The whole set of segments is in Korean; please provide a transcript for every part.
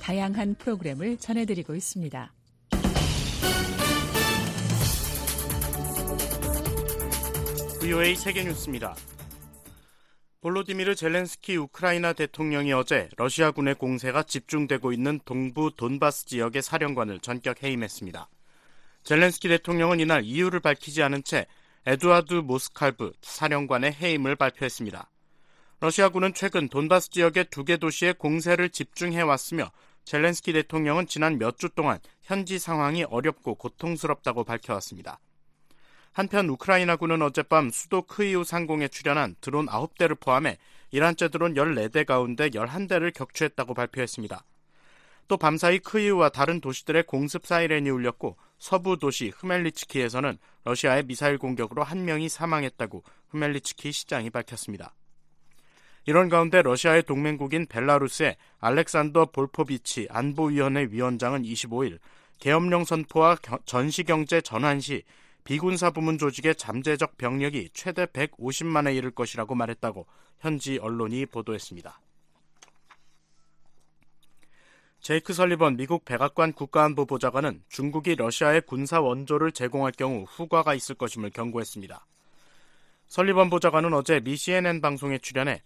다양한 프로그램을 전해드리고 있습니다. VOA 세계 뉴스입니다. 볼로디미르 젤렌스키 우크라이나 대통령이 어제 러시아군의 공세가 집중되고 있는 동부 돈바스 지역의 사령관을 전격 해임했습니다. 젤렌스키 대통령은 이날 이유를 밝히지 않은 채 에드와드 모스칼브 사령관의 해임을 발표했습니다. 러시아군은 최근 돈바스 지역의 두 개 도시에 공세를 집중해 왔으며 젤렌스키 대통령은 지난 몇 주 동안 현지 상황이 어렵고 고통스럽다고 밝혀왔습니다. 한편 우크라이나군은 어젯밤 수도 크이우 상공에 출현한 드론 9대를 포함해 이란제 드론 14대 가운데 11대를 격추했다고 발표했습니다. 또 밤사이 크이우와 다른 도시들의 공습 사이렌이 울렸고 서부 도시 흐멜리츠키에서는 러시아의 미사일 공격으로 한 명이 사망했다고 흐멜리츠키 시장이 밝혔습니다. 이런 가운데 러시아의 동맹국인 벨라루스의 알렉산더 볼포비치 안보위원회 위원장은 25일 계엄령 선포와 전시경제 전환 시 비군사 부문 조직의 잠재적 병력이 최대 150만에 이를 것이라고 말했다고 현지 언론이 보도했습니다. 제이크 설리번 미국 백악관 국가안보 보좌관은 중국이 러시아에 군사 원조를 제공할 경우 후과가 있을 것임을 경고했습니다. 설리번 보좌관은 어제 미 CNN 방송에 출연해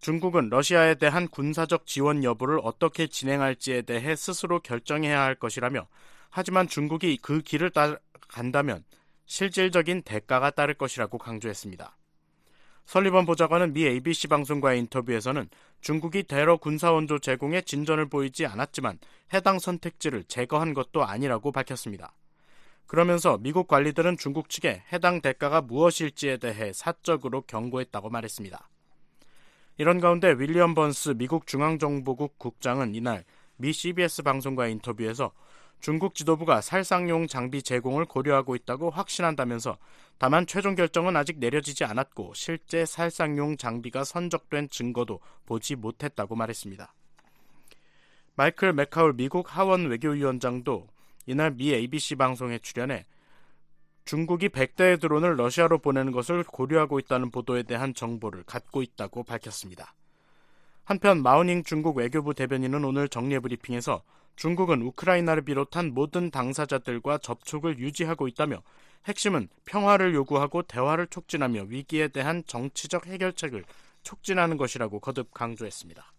중국은 러시아에 대한 군사적 지원 여부를 어떻게 진행할지에 대해 스스로 결정해야 할 것이라며 하지만 중국이 그 길을 따간다면 실질적인 대가가 따를 것이라고 강조했습니다. 설리번 보좌관은 미 ABC 방송과의 인터뷰에서는 중국이 대러 군사원조 제공에 진전을 보이지 않았지만 해당 선택지를 제거한 것도 아니라고 밝혔습니다. 그러면서 미국 관리들은 중국 측에 해당 대가가 무엇일지에 대해 사적으로 경고했다고 말했습니다. 이런 가운데 윌리엄 번스 미국 중앙정보국 국장은 이날 미 CBS 방송과의 인터뷰에서 중국 지도부가 살상용 장비 제공을 고려하고 있다고 확신한다면서 다만 최종 결정은 아직 내려지지 않았고 실제 살상용 장비가 선적된 증거도 보지 못했다고 말했습니다. 마이클 맥카울 미국 하원 외교위원장도 이날 미 ABC 방송에 출연해 중국이 100대의 드론을 러시아로 보내는 것을 고려하고 있다는 보도에 대한 정보를 갖고 있다고 밝혔습니다. 한편 마우닝 중국 외교부 대변인은 오늘 정례 브리핑에서 중국은 우크라이나를 비롯한 모든 당사자들과 접촉을 유지하고 있다며 핵심은 평화를 요구하고 대화를 촉진하며 위기에 대한 정치적 해결책을 촉진하는 것이라고 거듭 강조했습니다.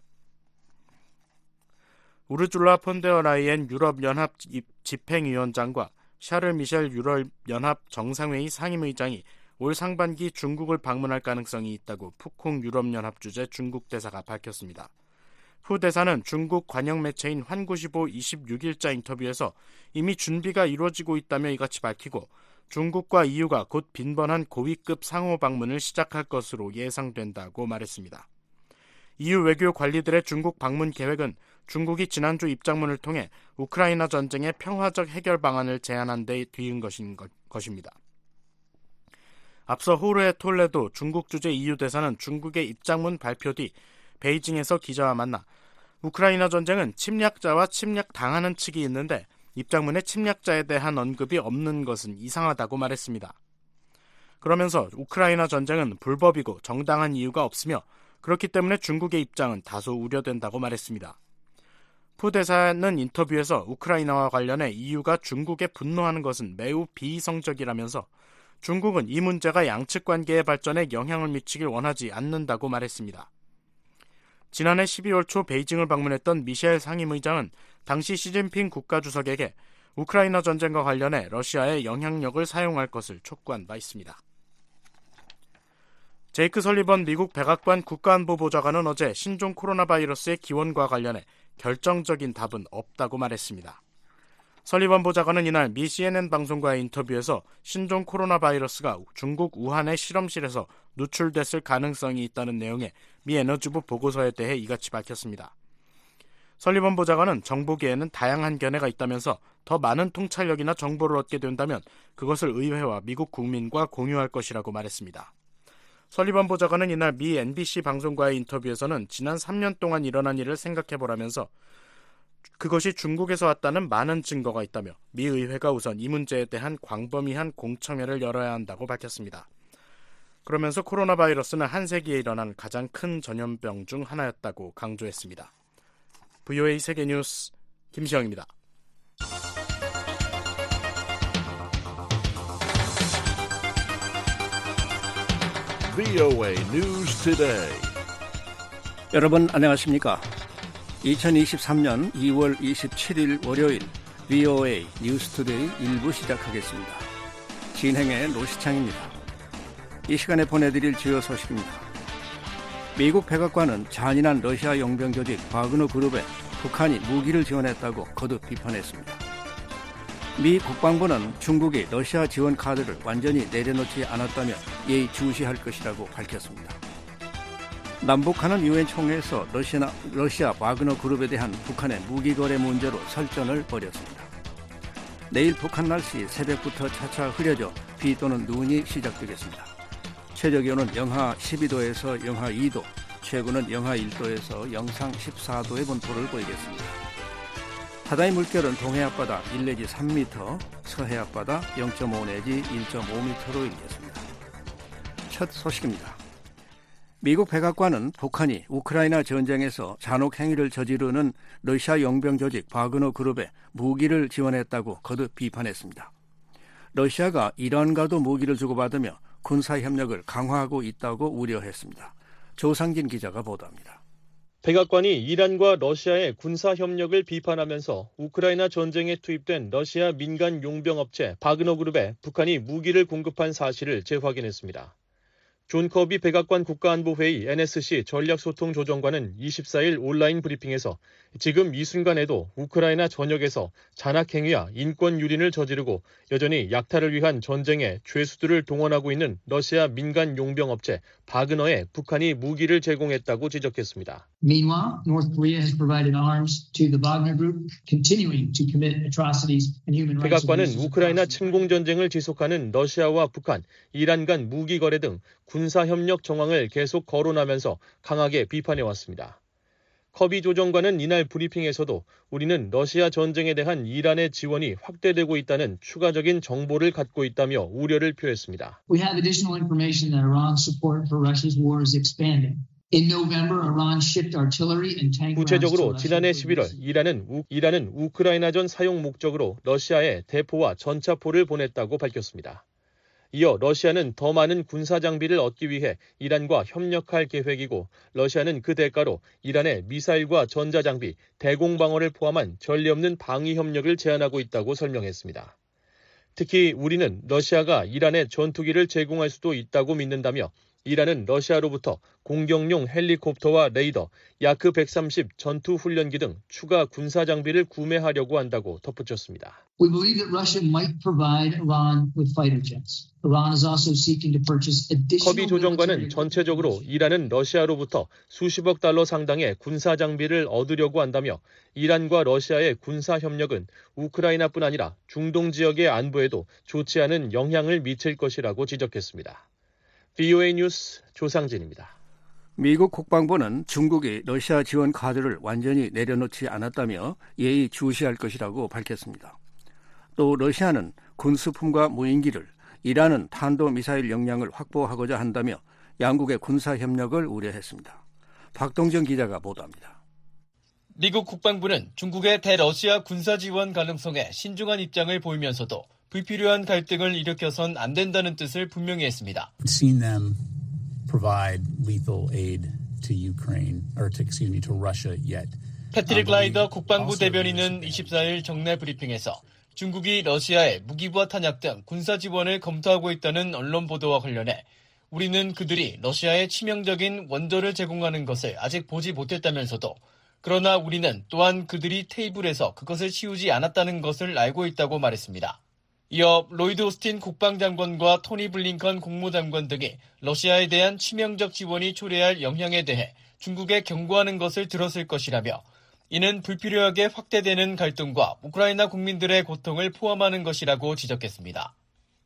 우르줄라 폰데어 라이엔 유럽연합 집행위원장과 샤를 미셸 유럽 연합 정상회의 상임의장이 올 상반기 중국을 방문할 가능성이 있다고 푸콩 유럽연합 주재 중국 대사가 밝혔습니다. 후 대사는 중국 관영 매체인 환구시보 26일자 인터뷰에서 이미 준비가 이루어지고 있다며 이같이 밝히고 중국과 EU가 곧 빈번한 고위급 상호 방문을 시작할 것으로 예상된다고 말했습니다. EU 외교 관리들의 중국 방문 계획은 중국이 지난주 입장문을 통해 우크라이나 전쟁의 평화적 해결 방안을 제안한 데 뒤인 것인 것입니다. 앞서 호르의 톨레도 중국 주재 EU 대사는 중국의 입장문 발표 뒤 베이징에서 기자와 만나 우크라이나 전쟁은 침략자와 침략 당하는 측이 있는데 입장문에 침략자에 대한 언급이 없는 것은 이상하다고 말했습니다. 그러면서 우크라이나 전쟁은 불법이고 정당한 이유가 없으며 그렇기 때문에 중국의 입장은 다소 우려된다고 말했습니다. 푸 대사는 인터뷰에서 우크라이나와 관련해 EU가 중국에 분노하는 것은 매우 비이성적이라면서 중국은 이 문제가 양측 관계의 발전에 영향을 미치길 원하지 않는다고 말했습니다. 지난해 12월 초 베이징을 방문했던 미셸 상임의장은 당시 시진핑 국가주석에게 우크라이나 전쟁과 관련해 러시아의 영향력을 사용할 것을 촉구한 바 있습니다. 제이크 설리번 미국 백악관 국가안보보좌관은 어제 신종 코로나 바이러스의 기원과 관련해 결정적인 답은 없다고 말했습니다. 설리번 보좌관은 이날 미 CNN 방송과의 인터뷰에서 신종 코로나 바이러스가 중국 우한의 실험실에서 누출됐을 가능성이 있다는 내용의 미 에너지부 보고서에 대해 이같이 밝혔습니다. 설리번 보좌관은 정보계에는 다양한 견해가 있다면서 더 많은 통찰력이나 정보를 얻게 된다면 그것을 의회와 미국 국민과 공유할 것이라고 말했습니다. 설리번 보좌관은 이날 미 NBC 방송과의 인터뷰에서는 지난 3년 동안 일어난 일을 생각해보라면서 그것이 중국에서 왔다는 많은 증거가 있다며 미 의회가 우선 이 문제에 대한 광범위한 공청회를 열어야 한다고 밝혔습니다. 그러면서 코로나 바이러스는 한 세기에 일어난 가장 큰 전염병 중 하나였다고 강조했습니다. VOA 세계뉴스 김시영입니다. VOA News Today. 여러분 안녕하십니까? 2023년 2월 27일 월요일 VOA News Today 1부 시작하겠습니다. 진행의 노시창입니다. 이 시간에 보내드릴 주요 소식입니다. 미국 백악관은 잔인한 러시아 용병 조직 바그너 그룹에 북한이 무기를 지원했다고 거듭 비판했습니다. 미 국방부는 중국이 러시아 지원 카드를 완전히 내려놓지 않았다며 예의 주시할 것이라고 밝혔습니다. 남북한은 유엔 총회에서 러시아, 러시아 바그너 그룹에 대한 북한의 무기 거래 문제로 설전을 벌였습니다. 내일 북한 날씨 새벽부터 차차 흐려져 비 또는 눈이 시작되겠습니다. 최저 기온은 영하 12도에서 영하 2도, 최고는 영하 1도에서 영상 14도의 분포를 보이겠습니다. 바다의 물결은 동해 앞바다 1 내지 3m, 서해 앞바다 0.5 내지 1.5m로 일겠습니다. 첫 소식입니다. 미국 백악관은 북한이 우크라이나 전쟁에서 잔혹 행위를 저지르는 러시아 용병 조직 바그너 그룹에 무기를 지원했다고 거듭 비판했습니다. 러시아가 이란과도 무기를 주고받으며 군사 협력을 강화하고 있다고 우려했습니다. 조상진 기자가 보도합니다. 백악관이 이란과 러시아의 군사 협력을 비판하면서 우크라이나 전쟁에 투입된 러시아 민간 용병 업체 바그너 그룹에 북한이 무기를 공급한 사실을 재확인했습니다. 존 커비 백악관 국가안보회의 NSC 전략소통조정관은 24일 온라인 브리핑에서 지금 이 순간에도 우크라이나 전역에서 잔악행위와 인권 유린을 저지르고 여전히 약탈을 위한 전쟁에 죄수들을 동원하고 있는 러시아 민간 용병 업체 바그너에 북한이 무기를 제공했다고 지적했습니다. Meanwhile, North Korea has provided arms to the Wagner Group, continuing to commit atrocities and human rights 백악관은 우크라이나 침공 전쟁을 지속하는 러시아와 북한, 이란 간 무기 거래 등 군사 협력 정황을 계속 거론하면서 강하게 비판해 왔습니다. 커비 조정관은 이날 브리핑에서도 우리는 러시아 전쟁에 대한 이란의 지원이 확대되고 있다는 추가적인 정보를 갖고 있다며 우려를 표했습니다. We have additional information that Iran's support for Russia's war is expanding. In November, Iran shipped artillery and tank rounds to 구체적으로 지난해 for 11월 use. 이란은, 우, 이란은 우크라이나전 사용 목적으로 러시아에 대포와 전차포를 보냈다고 밝혔습니다. 이어 러시아는 더 많은 군사 장비를 얻기 위해 이란과 협력할 계획이고 러시아는 그 대가로 이란의 미사일과 전자 장비, 대공 방어를 포함한 전례 없는 방위 협력을 제안하고 있다고 설명했습니다. 특히 우리는 러시아가 이란에 전투기를 제공할 수도 있다고 믿는다며 이란은 러시아로부터 공격용 헬리콥터와 레이더, 야크 130 전투 훈련기 등 추가 군사 장비를 구매하려고 한다고 덧붙였습니다. We believe that Russia might provide Iran with fighter jets. Iran is also seeking to purchase additional 커비 조정관은 전체적으로. 이란은 러시아로부터 수십억 달러 상당의 군사 장비를 얻으려고 한다며 이란과 러시아의 군사 협력은 우크라이나뿐 아니라 중동 지역의 안보에도 좋지 않은 영향을 미칠 것이라고 지적했습니다. VOA 뉴스 조상진입니다. 미국 국방부는 중국이 러시아 지원 카드를 완전히 내려놓지 않았다며 예의 주시할 것이라고 밝혔습니다. 또 러시아는 군수품과 무인기를 이란은 탄도미사일 역량을 확보하고자 한다며 양국의 군사 협력을 우려했습니다. 박동정 기자가 보도합니다. 미국 국방부는 중국의 대러시아 군사 지원 가능성에 신중한 입장을 보이면서도 불필요한 갈등을 일으켜선 안 된다는 뜻을 분명히 했습니다. 패트릭 라이더 국방부 대변인은 recently 24일 정례 브리핑에서 중국이 러시아에 무기부와 탄약 등 군사 지원을 검토하고 있다는 언론 보도와 관련해 우리는 그들이 러시아에 치명적인 원조를 제공하는 것을 아직 보지 못했다면서도 그러나 우리는 또한 그들이 테이블에서 그것을 치우지 않았다는 것을 알고 있다고 말했습니다. 이어 로이드 오스틴 국방장관과 토니 블링컨 국무장관 등이 러시아에 대한 치명적 지원이 초래할 영향에 대해 중국에 경고하는 것을 들었을 것이라며 이는 불필요하게 확대되는 갈등과 우크라이나 국민들의 고통을 포함하는 것이라고 지적했습니다.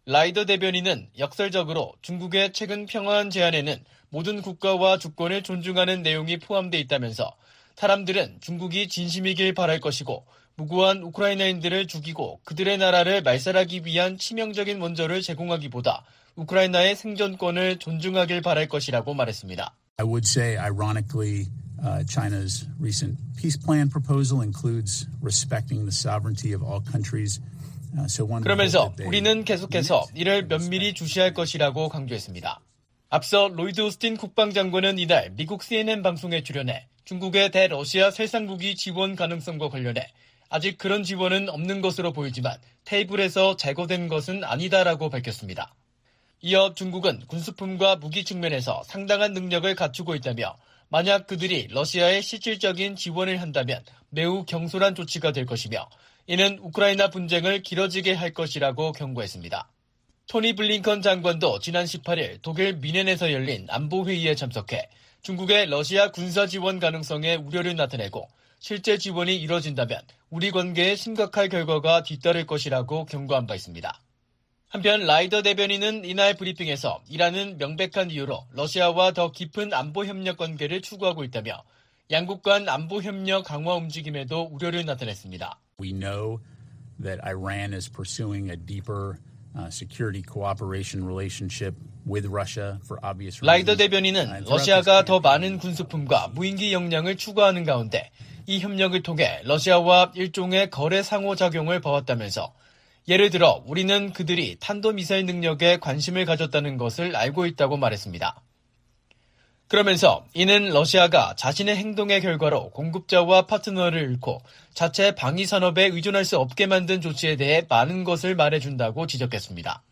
라이더 대변인은 역설적으로 중국의 최근 평화한 제안에는 모든 국가와 주권을 존중하는 내용이 포함되어 있다면서 사람들은 중국이 진심이길 바랄 것이고 무고한 우크라이나인들을 죽이고 그들의 나라를 말살하기 위한 치명적인 원조를 제공하기보다 우크라이나의 생존권을 존중하길 바랄 것이라고 말했습니다. I would say, ironically, uh, China's recent peace plan proposal includes respecting the sovereignty of all countries. Uh, so one 그러면서 우리는 계속해서 이를 면밀히 주시할 것이라고 강조했습니다. 앞서 로이드 오스틴 국방장관은 이날 미국 CNN 방송에 출연해 중국의 대러시아 살상무기 지원 가능성과 관련해 아직 그런 지원은 없는 것으로 보이지만 테이블에서 제거된 것은 아니다라고 밝혔습니다. 이어 중국은 군수품과 무기 측면에서 상당한 능력을 갖추고 있다며 만약 그들이 러시아에 실질적인 지원을 한다면 매우 경솔한 조치가 될 것이며 이는 우크라이나 분쟁을 길어지게 할 것이라고 경고했습니다. 토니 블링컨 장관도 지난 18일 독일 미넨에서 열린 안보회의에 참석해 중국의 러시아 군사 지원 가능성에 우려를 나타내고 실제 지원이 이뤄진다면 우리 관계에 심각할 결과가 뒤따를 것이라고 경고한 바 있습니다. 한편 라이더 대변인은 이날 브리핑에서 이란은 명백한 이유로 러시아와 더 깊은 안보 협력 관계를 추구하고 있다며 양국 간 안보 협력 강화 움직임에도 우려를 나타냈습니다. We know that Iran is pursuing a deeper uh, security cooperation relationship with Russia for obvious reasons. 라이더 대변인은 러시아가 더 많은 군수품과 무인기 역량을 추구하는 가운데 이 협력을 통해 러시아와 일종의 거래 상호작용을 봐왔다면서 예를 들어 우리는 그들이 탄도미사일 능력에 관심을 가졌다는 것을 알고 있다고 말했습니다. 그러면서 이는 러시아가 자신의 행동의 결과로 공급자와 파트너를 잃고 자체 방위 산업에 의존할 수 없게 만든 조치에 대해 많은 것을 말해준다고 지적했습니다.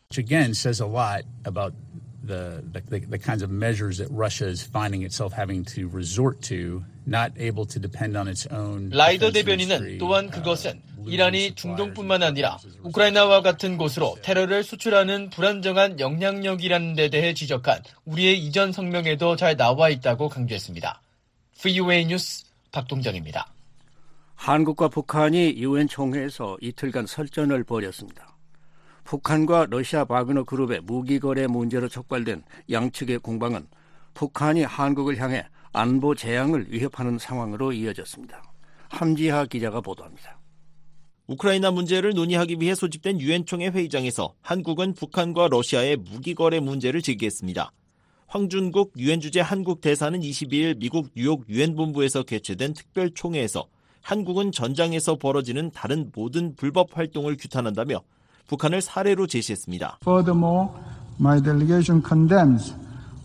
The, the, the kinds of measures that Russia is finding itself having to resort to, not able to depend on its own. 라이더 대변인은 또한 uh, 그것은 이란이 중동뿐만 아니라 우크라이나와 같은 곳으로 테러를 수출하는 불안정한 영향력이라는 데 대해 지적한 우리의 이전 성명에도 잘 나와 있다고 강조했습니다. VOA 뉴스 박동정입니다. 한국과 북한이 유엔 총회에서 이틀간 설전을 벌였습니다. 북한과 러시아 바그너 그룹의 무기 거래 문제로 촉발된 양측의 공방은 북한이 한국을 향해 안보 재앙을 위협하는 상황으로 이어졌습니다. 함지하 기자가 보도합니다. 우크라이나 문제를 논의하기 위해 소집된 유엔 총회 회의장에서 한국은 북한과 러시아의 무기 거래 문제를 제기했습니다. 황준국 유엔 주재 한국 대사는 22일 미국 뉴욕 유엔 본부에서 개최된 특별 총회에서 한국은 전장에서 벌어지는 다른 모든 불법 활동을 규탄한다며 북한을 사례로 제시했습니다. Furthermore, my delegation condemns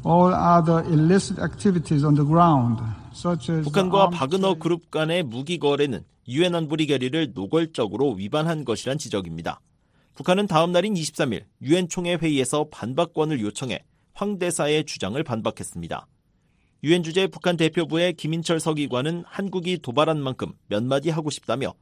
all other illicit activities on the ground, 북한과 바그너. 그룹 간의 무기 거래는 유엔 안보리 결의를 노골적으로 위반한 것이란 지적입니다. 북한은 다음 날인 23일 유엔 총회 회의에서 반박권을 요청해 황 대사의 주장을 반박했습니다. 유엔 주재 북한 대표부의 김인철 서기관은 한국이 도발한 만큼 몇 마디 하고 싶다며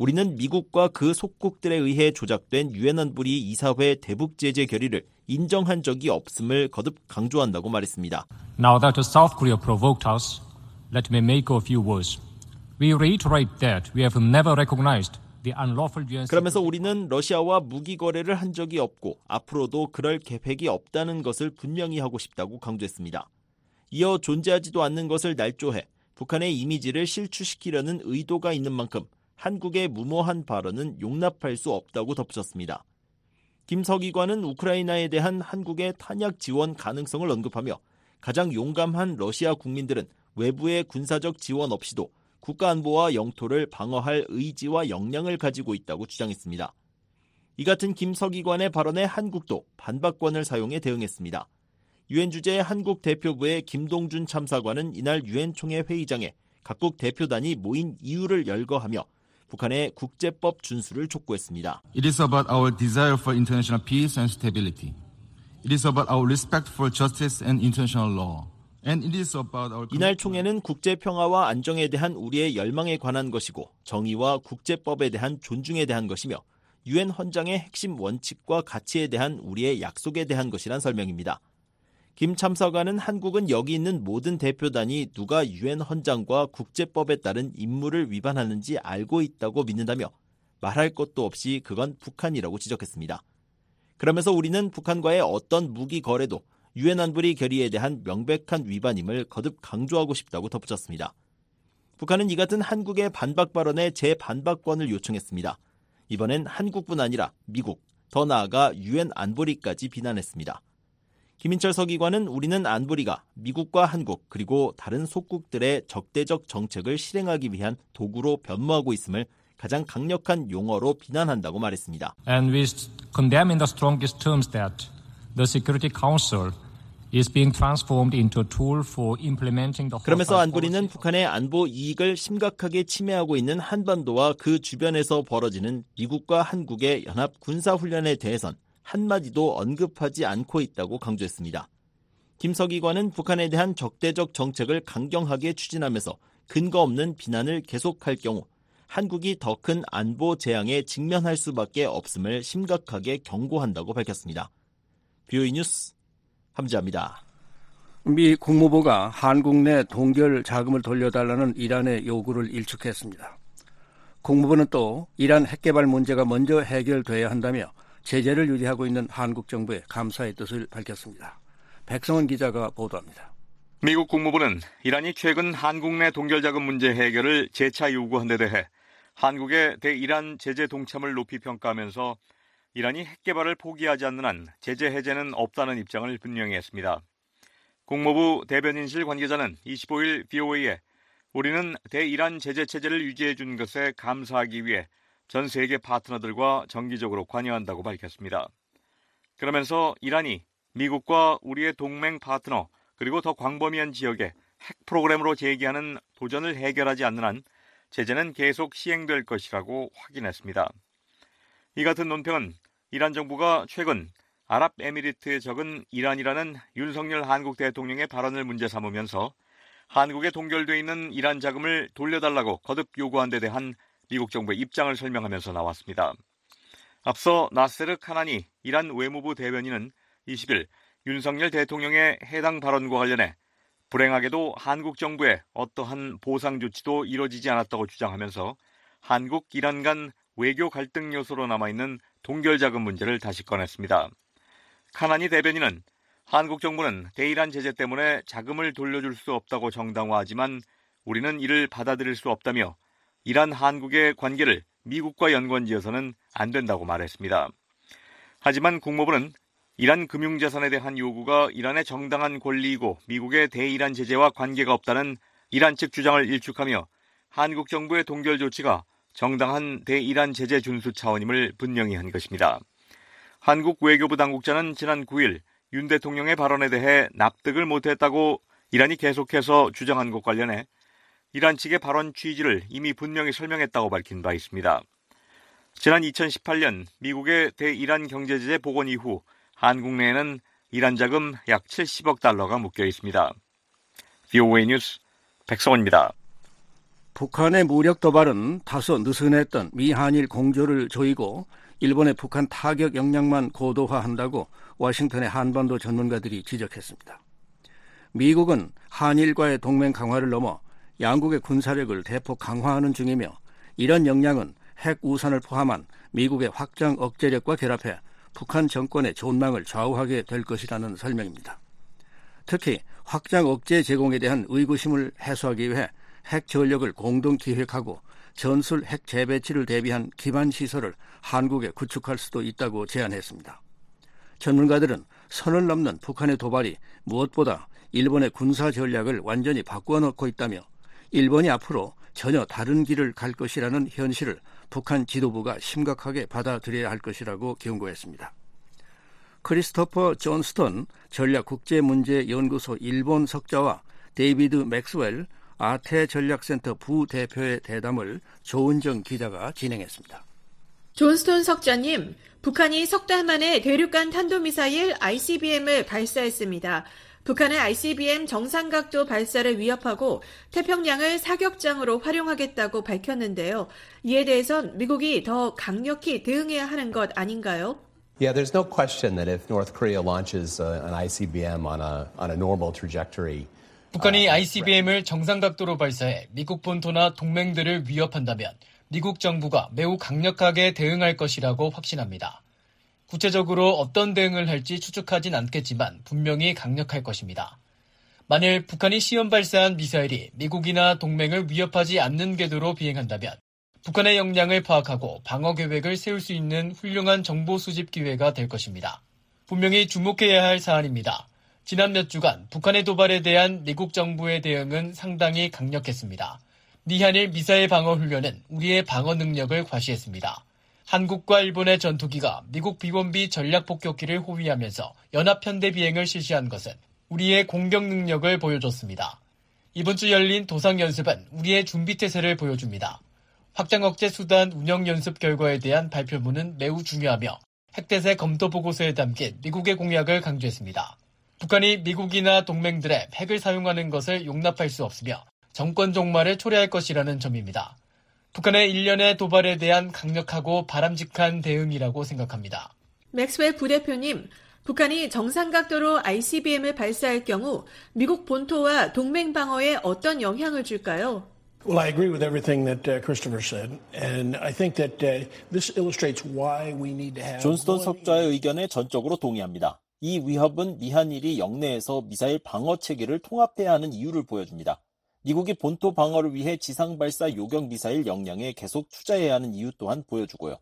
우리는 미국과 그 속국들에 의해 조작된 유엔 안보리 이사회 대북 제재 결의를 인정한 적이 없음을 거듭 강조한다고 말했습니다. Now that South Korea provoked us, let me make a few words. We reiterate that we have never recognized 그러면서 우리는 러시아와 무기 거래를 한 적이 없고 앞으로도 그럴 계획이 없다는 것을 분명히 하고 싶다고 강조했습니다. 이어 존재하지도 않는 것을 날조해 북한의 이미지를 실추시키려는 의도가 있는 만큼 한국의 무모한 발언은 용납할 수 없다고 덧붙였습니다. 김 서기관은 우크라이나에 대한 한국의 탄약 지원 가능성을 언급하며 가장 용감한 러시아 국민들은 외부의 군사적 지원 없이도 국가 안보와 영토를 방어할 의지와 역량을 가지고 있다고 주장했습니다. 이 같은 김 서기관의 발언에 한국도 반박권을 사용해 대응했습니다. 유엔 주재 한국 대표부의 김동준 참사관은 이날 유엔 총회 회의장에 각국 대표단이 모인 이유를 열거하며 북한의 국제법 준수를 촉구했습니다. It is about our desire for international peace and stability. It is about our respect for justice and international law. And it is about our 이날 총회는 국제 평화와 안정에 대한 우리의 열망에 관한 것이고 정의와 국제법에 대한 존중에 대한 것이며 유엔 헌장의 핵심 원칙과 가치에 대한 우리의 약속에 대한 것이란 설명입니다. 김 참사관은 한국은 여기 있는 모든 대표단이 누가 유엔 헌장과 국제법에 따른 임무를 위반하는지 알고 있다고 믿는다며 말할 것도 없이 그건 북한이라고 지적했습니다. 그러면서 우리는 북한과의 어떤 무기 거래도 유엔 안보리 결의에 대한 명백한 위반임을 거듭 강조하고 싶다고 덧붙였습니다. 북한은 이 같은 한국의 반박 발언에 재반박권을 요청했습니다. 이번엔 한국뿐 아니라 미국, 더 나아가 유엔 안보리까지 비난했습니다. 김인철 서기관은 우리는 안보리가 미국과 한국 그리고 다른 속국들의 적대적 정책을 실행하기 위한 도구로 변모하고 있음을 가장 강력한 용어로 비난한다고 말했습니다. And we condemn in the strongest terms that the Security Council is being transformed into a tool for implementing the 그러면서 안보리는 북한의 안보 이익을 심각하게 침해하고 있는 한반도와 그 주변에서 벌어지는 미국과 한국의 연합 군사 훈련에 대해선 한마디도 언급하지 않고 있다고 강조했습니다. 김석기관은 북한에 대한 적대적 정책을 강경하게 추진하면서 근거 없는 비난을 계속할 경우 한국이 더 큰 안보 재앙에 직면할 수밖에 없음을 심각하게 경고한다고 밝혔습니다. 뷰이 뉴스 함지합니다. 미 국무부가 한국 내 동결 자금을 돌려달라는 이란의 요구를 일축했습니다. 국무부는 또 이란 핵개발 문제가 먼저 해결돼야 한다며 제재를 유지하고 있는 한국 정부에 감사의 뜻을 밝혔습니다. 백성원 기자가 보도합니다. 미국 국무부는 이란이 최근 한국 내 동결자금 문제 해결을 재차 요구한 데 대해 한국의 대이란 제재 동참을 높이 평가하면서 이란이 핵 개발을 포기하지 않는 한 제재 해제는 없다는 입장을 분명히 했습니다. 국무부 대변인실 관계자는 25일 BOA에 우리는 대이란 제재 체제를 유지해 준 것에 감사하기 위해 전 세계 파트너들과 정기적으로 관여한다고 밝혔습니다. 그러면서 이란이 미국과 우리의 동맹 파트너 그리고 더 광범위한 지역에 핵 프로그램으로 제기하는 도전을 해결하지 않는 한 제재는 계속 시행될 것이라고 확인했습니다. 이 같은 논평은 이란 정부가 최근 아랍에미리트에 적은 이란이라는 윤석열 한국 대통령의 발언을 문제 삼으면서 한국에 동결돼 있는 이란 자금을 돌려달라고 거듭 요구한 데 대한 미국 정부의 입장을 설명하면서 나왔습니다. 앞서 나세르 카나니 이란 외무부 대변인은 20일 윤석열 대통령의 해당 발언과 관련해 불행하게도 한국 정부의 어떠한 보상 조치도 이뤄지지 않았다고 주장하면서 한국 이란 간 외교 갈등 요소로 남아있는 동결 자금 문제를 다시 꺼냈습니다. 카나니 대변인은 한국 정부는 대이란 제재 때문에 자금을 돌려줄 수 없다고 정당화하지만 우리는 이를 받아들일 수 없다며 이란 한국의 관계를 미국과 연관지어서는 안 된다고 말했습니다. 하지만 국무부는 이란 금융자산에 대한 요구가 이란의 정당한 권리이고 미국의 대이란 제재와 관계가 없다는 이란 측 주장을 일축하며 한국 정부의 동결 조치가 정당한 대이란 제재 준수 차원임을 분명히 한 것입니다. 한국 외교부 당국자는 지난 9일 윤 대통령의 발언에 대해 납득을 못했다고 이란이 계속해서 주장한 것 관련해 이란 측의 발언 취지를 이미 분명히 설명했다고 밝힌 바 있습니다. 지난 2018년 미국의 대이란 경제제재 복원 이후 한국 내에는 이란 자금 약 70억 달러가 묶여 있습니다. VOA 뉴스 백성원입니다. 북한의 무력 도발은 다소 느슨했던 미한일 공조를 조이고 일본의 북한 타격 역량만 고도화한다고 워싱턴의 한반도 전문가들이 지적했습니다. 미국은 한일과의 동맹 강화를 넘어 양국의 군사력을 대폭 강화하는 중이며 이런 역량은 핵 우산을 포함한 미국의 확장 억제력과 결합해 북한 정권의 존망을 좌우하게 될 것이라는 설명입니다. 특히 확장 억제 제공에 대한 의구심을 해소하기 위해 핵 전력을 공동 기획하고 전술 핵 재배치를 대비한 기반 시설을 한국에 구축할 수도 있다고 제안했습니다. 전문가들은 선을 넘는 북한의 도발이 무엇보다 일본의 군사 전략을 완전히 바꾸어 놓고 있다며 일본이 앞으로 전혀 다른 길을 갈 것이라는 현실을 북한 지도부가 심각하게 받아들여야 할 것이라고 경고했습니다. 크리스토퍼 존스턴 전략국제문제연구소 일본 석좌와 데이비드 맥스웰 아태 전략센터 부대표의 대담을 조은정 기자가 진행했습니다. 존스톤 석자님, 북한이 석 달 만에 대륙간 탄도미사일 ICBM을 발사했습니다. 북한의 ICBM 정상각도 발사를 위협하고 태평양을 사격장으로 활용하겠다고 밝혔는데요. 이에 대해선 미국이 더 강력히 대응해야 하는 것 아닌가요? Yeah, there's no question that if North Korea launches uh, an ICBM on a on a normal trajectory, 북한이 ICBM을 정상각도로 발사해 미국 본토나 동맹들을 위협한다면 미국 정부가 매우 강력하게 대응할 것이라고 확신합니다. 구체적으로 어떤 대응을 할지 추측하진 않겠지만 분명히 강력할 것입니다. 만일 북한이 시험 발사한 미사일이 미국이나 동맹을 위협하지 않는 궤도로 비행한다면 북한의 역량을 파악하고 방어 계획을 세울 수 있는 훌륭한 정보 수집 기회가 될 것입니다. 분명히 주목해야 할 사안입니다. 지난 몇 주간 북한의 도발에 대한 미국 정부의 대응은 상당히 강력했습니다. 미한일 미사일 방어 훈련은 우리의 방어 능력을 과시했습니다. 한국과 일본의 전투기가 미국 비원비 전략 폭격기를 호위하면서 연합 편대 비행을 실시한 것은 우리의 공격 능력을 보여줬습니다. 이번 주 열린 도상 연습은 우리의 준비 태세를 보여줍니다. 확장 억제 수단 운영 연습 결과에 대한 발표문은 매우 중요하며 핵대세 검토 보고서에 담긴 미국의 공약을 강조했습니다. 북한이 미국이나 동맹들의 핵을 사용하는 것을 용납할 수 없으며 정권 종말을 초래할 것이라는 점입니다. 북한의 일련의 도발에 대한 강력하고 바람직한 대응이라고 생각합니다. 맥스웰 부대표님, 북한이 정상각도로 ICBM을 발사할 경우 미국 본토와 동맹 방어에 어떤 영향을 줄까요? Well, I agree with everything that uh, Christopher said, and I think that uh, this illustrates why we need to have. 존스톤 석좌의 의견에 전적으로 동의합니다. 이 위협은 미한일이 영내에서 미사일 방어 체계를 통합해야 하는 이유를 보여줍니다. 미국이 본토 방어를 위해 지상 발사 요격 미사일 역량에 계속 투자해야 하는 이유 또한 보여주고요.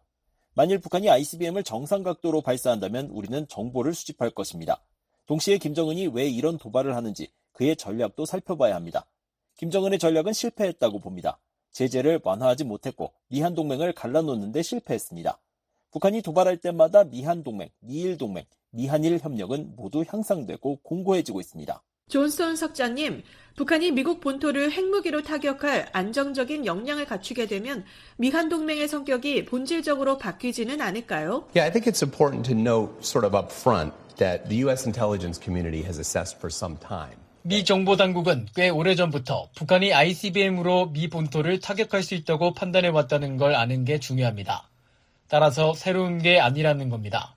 만일 북한이 ICBM을 정상 각도로 발사한다면 우리는 정보를 수집할 것입니다. 동시에 김정은이 왜 이런 도발을 하는지 그의 전략도 살펴봐야 합니다. 김정은의 전략은 실패했다고 봅니다. 제재를 완화하지 못했고 미한 동맹을 갈라놓는데 실패했습니다. 북한이 도발할 때마다 미한 동맹, 미일 동맹, 미한일 협력은 모두 향상되고 공고해지고 있습니다. 존스톤 석장님, 북한이 미국 본토를 핵무기로 타격할 안정적인 역량을 갖추게 되면 미한 동맹의 성격이 본질적으로 바뀌지는 않을까요? yeah, I think it's important to note sort of up front that the U.S. intelligence community has assessed for some time. 미 정보 당국은 꽤 오래전부터 북한이 ICBM으로 미 본토를 타격할 수 있다고 판단해 왔다는 걸 아는 게 중요합니다. 따라서 새로운 게 아니라는 겁니다.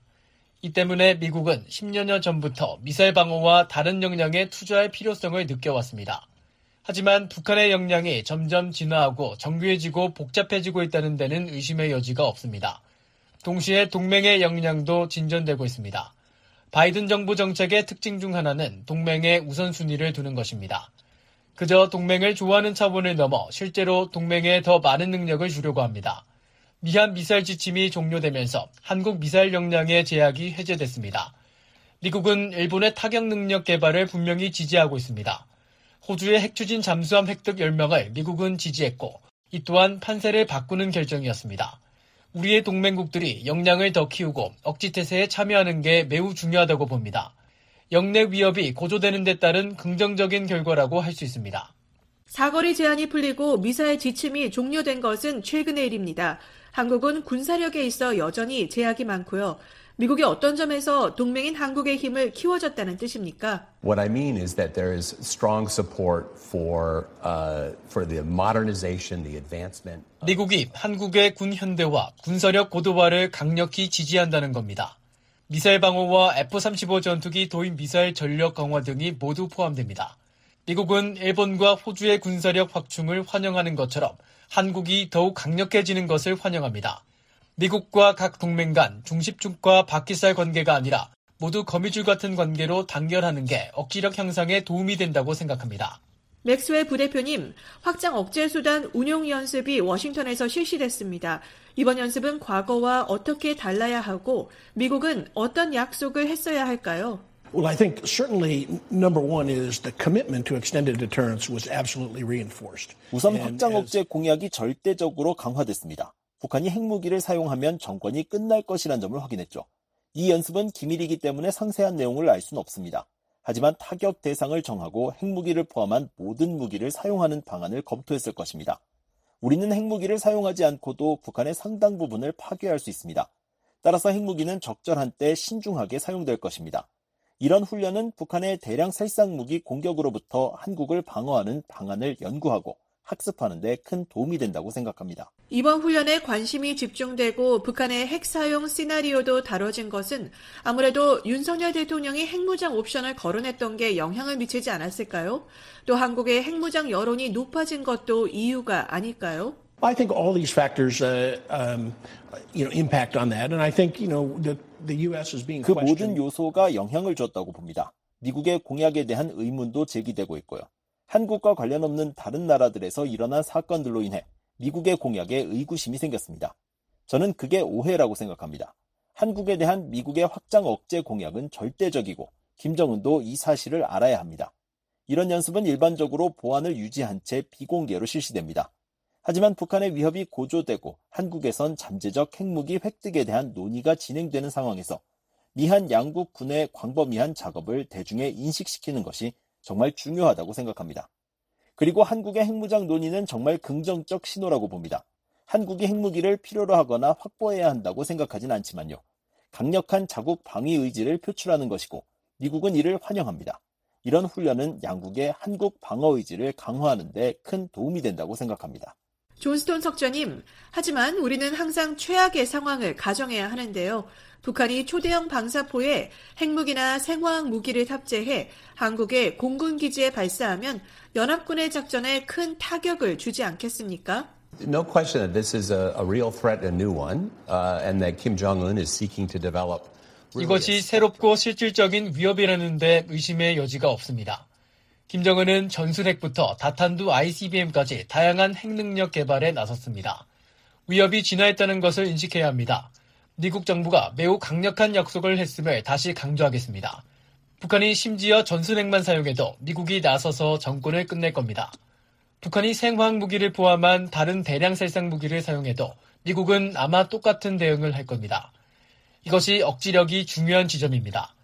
이 때문에 미국은 10년여 전부터 미사일 방어와 다른 역량에 투자할 필요성을 느껴왔습니다. 하지만 북한의 역량이 점점 진화하고 정교해지고 복잡해지고 있다는 데는 의심의 여지가 없습니다. 동시에 동맹의 역량도 진전되고 있습니다. 바이든 정부 정책의 특징 중 하나는 동맹의 우선순위를 두는 것입니다. 그저 동맹을 좋아하는 차원을 넘어 실제로 동맹에 더 많은 능력을 주려고 합니다. 미한 미사일 지침이 종료되면서 한국 미사일 역량의 제약이 해제됐습니다. 미국은 일본의 타격 능력 개발을 분명히 지지하고 있습니다. 호주의 핵추진 잠수함 획득 10명을 미국은 지지했고 이 또한 판세를 바꾸는 결정이었습니다. 우리의 동맹국들이 역량을 더 키우고 억지태세에 참여하는 게 매우 중요하다고 봅니다. 영내 위협이 고조되는 데 따른 긍정적인 결과라고 할 수 있습니다. 사거리 제한이 풀리고 미사일 지침이 종료된 것은 최근의 일입니다. 한국은 군사력에 있어 여전히 제약이 많고요. 미국이 어떤 점에서 동맹인 한국의 힘을 키워줬다는 뜻입니까? What I mean is that there is strong support for uh, for the modernization, the advancement. 미국이 한국의 군 현대화, 군사력 고도화를 강력히 지지한다는 겁니다. 미사일 방어와 F-35 전투기 도입 미사일 전력 강화 등이 모두 포함됩니다. 미국은 일본과 호주의 군사력 확충을 환영하는 것처럼 한국이 더욱 강력해지는 것을 환영합니다. 미국과 각 동맹 간 중십축과 바퀴살 관계가 아니라 모두 거미줄 같은 관계로 단결하는 게 억지력 향상에 도움이 된다고 생각합니다. 맥스웰 부대표님, 확장 억제 수단 운용 연습이 워싱턴에서 실시됐습니다. 이번 연습은 과거와 어떻게 달라야 하고 미국은 어떤 약속을 했어야 할까요? Well, I think certainly number one is the commitment to extended deterrence was absolutely reinforced. 우선 확장 억제 공약이 절대적으로 강화됐습니다. 북한이 핵무기를 사용하면 정권이 끝날 것이란 점을 확인했죠. 이 연습은 기밀이기 때문에 상세한 내용을 알 수는 없습니다. 하지만 타격 대상을 정하고 핵무기를 포함한 모든 무기를 사용하는 방안을 검토했을 것입니다. 우리는 핵무기를 사용하지 않고도 북한의 상당 부분을 파괴할 수 있습니다. 따라서 핵무기는 적절한 때 신중하게 사용될 것입니다. 이런 훈련은 북한의 대량 살상 무기 공격으로부터 한국을 방어하는 방안을 연구하고 학습하는 데 큰 도움이 된다고 생각합니다. 이번 훈련에 관심이 집중되고 북한의 핵 사용 시나리오도 다뤄진 것은 아무래도 윤석열 대통령이 핵무장 옵션을 거론했던 게 영향을 미치지 않았을까요? 또 한국의 핵무장 여론이 높아진 것도 이유가 아닐까요? I think all these factors, uh, um, you know, impact on that, and I think you know the the U.S. is being 그 questioned. 모든 요소가 영향을 줬다고 봅니다. 미국의 공약에 대한 의문도 제기되고 있고요. 한국과 관련 없는 다른 나라들에서 일어난 사건들로 인해 미국의 공약에 의구심이 생겼습니다. 저는 그게 오해라고 생각합니다. 한국에 대한 미국의 확장 억제 공약은 절대적이고 김정은도 이 사실을 알아야 합니다. 이런 연습은 일반적으로 보안을 유지한 채 비공개로 실시됩니다. 하지만 북한의 위협이 고조되고 한국에선 잠재적 핵무기 획득에 대한 논의가 진행되는 상황에서 미한 양국 군의 광범위한 작업을 대중에 인식시키는 것이 정말 중요하다고 생각합니다. 그리고 한국의 핵무장 논의는 정말 긍정적 신호라고 봅니다. 한국이 핵무기를 필요로 하거나 확보해야 한다고 생각하진 않지만요. 강력한 자국 방위 의지를 표출하는 것이고 미국은 이를 환영합니다. 이런 훈련은 양국의 한국 방어 의지를 강화하는 데 큰 도움이 된다고 생각합니다. 존스톤 석좌님, 하지만 우리는 항상 최악의 상황을 가정해야 하는데요. 북한이 초대형 방사포에 핵무기나 생화학 무기를 탑재해 한국의 공군 기지에 발사하면 연합군의 작전에 큰 타격을 주지 않겠습니까? No question that this is a, a real threat, a new one, uh, and that Kim Jong Un is seeking to develop. 이것이 새롭고 실질적인 위협이라는데 의심의 여지가 없습니다. 김정은은 전술핵부터 다탄두 ICBM까지 다양한 핵능력 개발에 나섰습니다. 위협이 진화했다는 것을 인식해야 합니다. 미국 정부가 매우 강력한 약속을 했음을 다시 강조하겠습니다. 북한이 심지어 전술핵만 사용해도 미국이 나서서 정권을 끝낼 겁니다. 북한이 생화학 무기를 포함한 다른 대량 살상 무기를 사용해도 미국은 아마 똑같은 대응을 할 겁니다. 이것이 억지력이 중요한 지점입니다.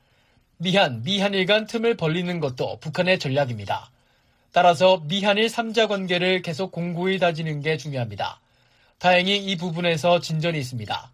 미한, 미한일 간 틈을 벌리는 것도 북한의 전략입니다. 따라서 미한일 3자 관계를 계속 공고히 다지는 게 중요합니다. 다행히 이 부분에서 진전이 있습니다.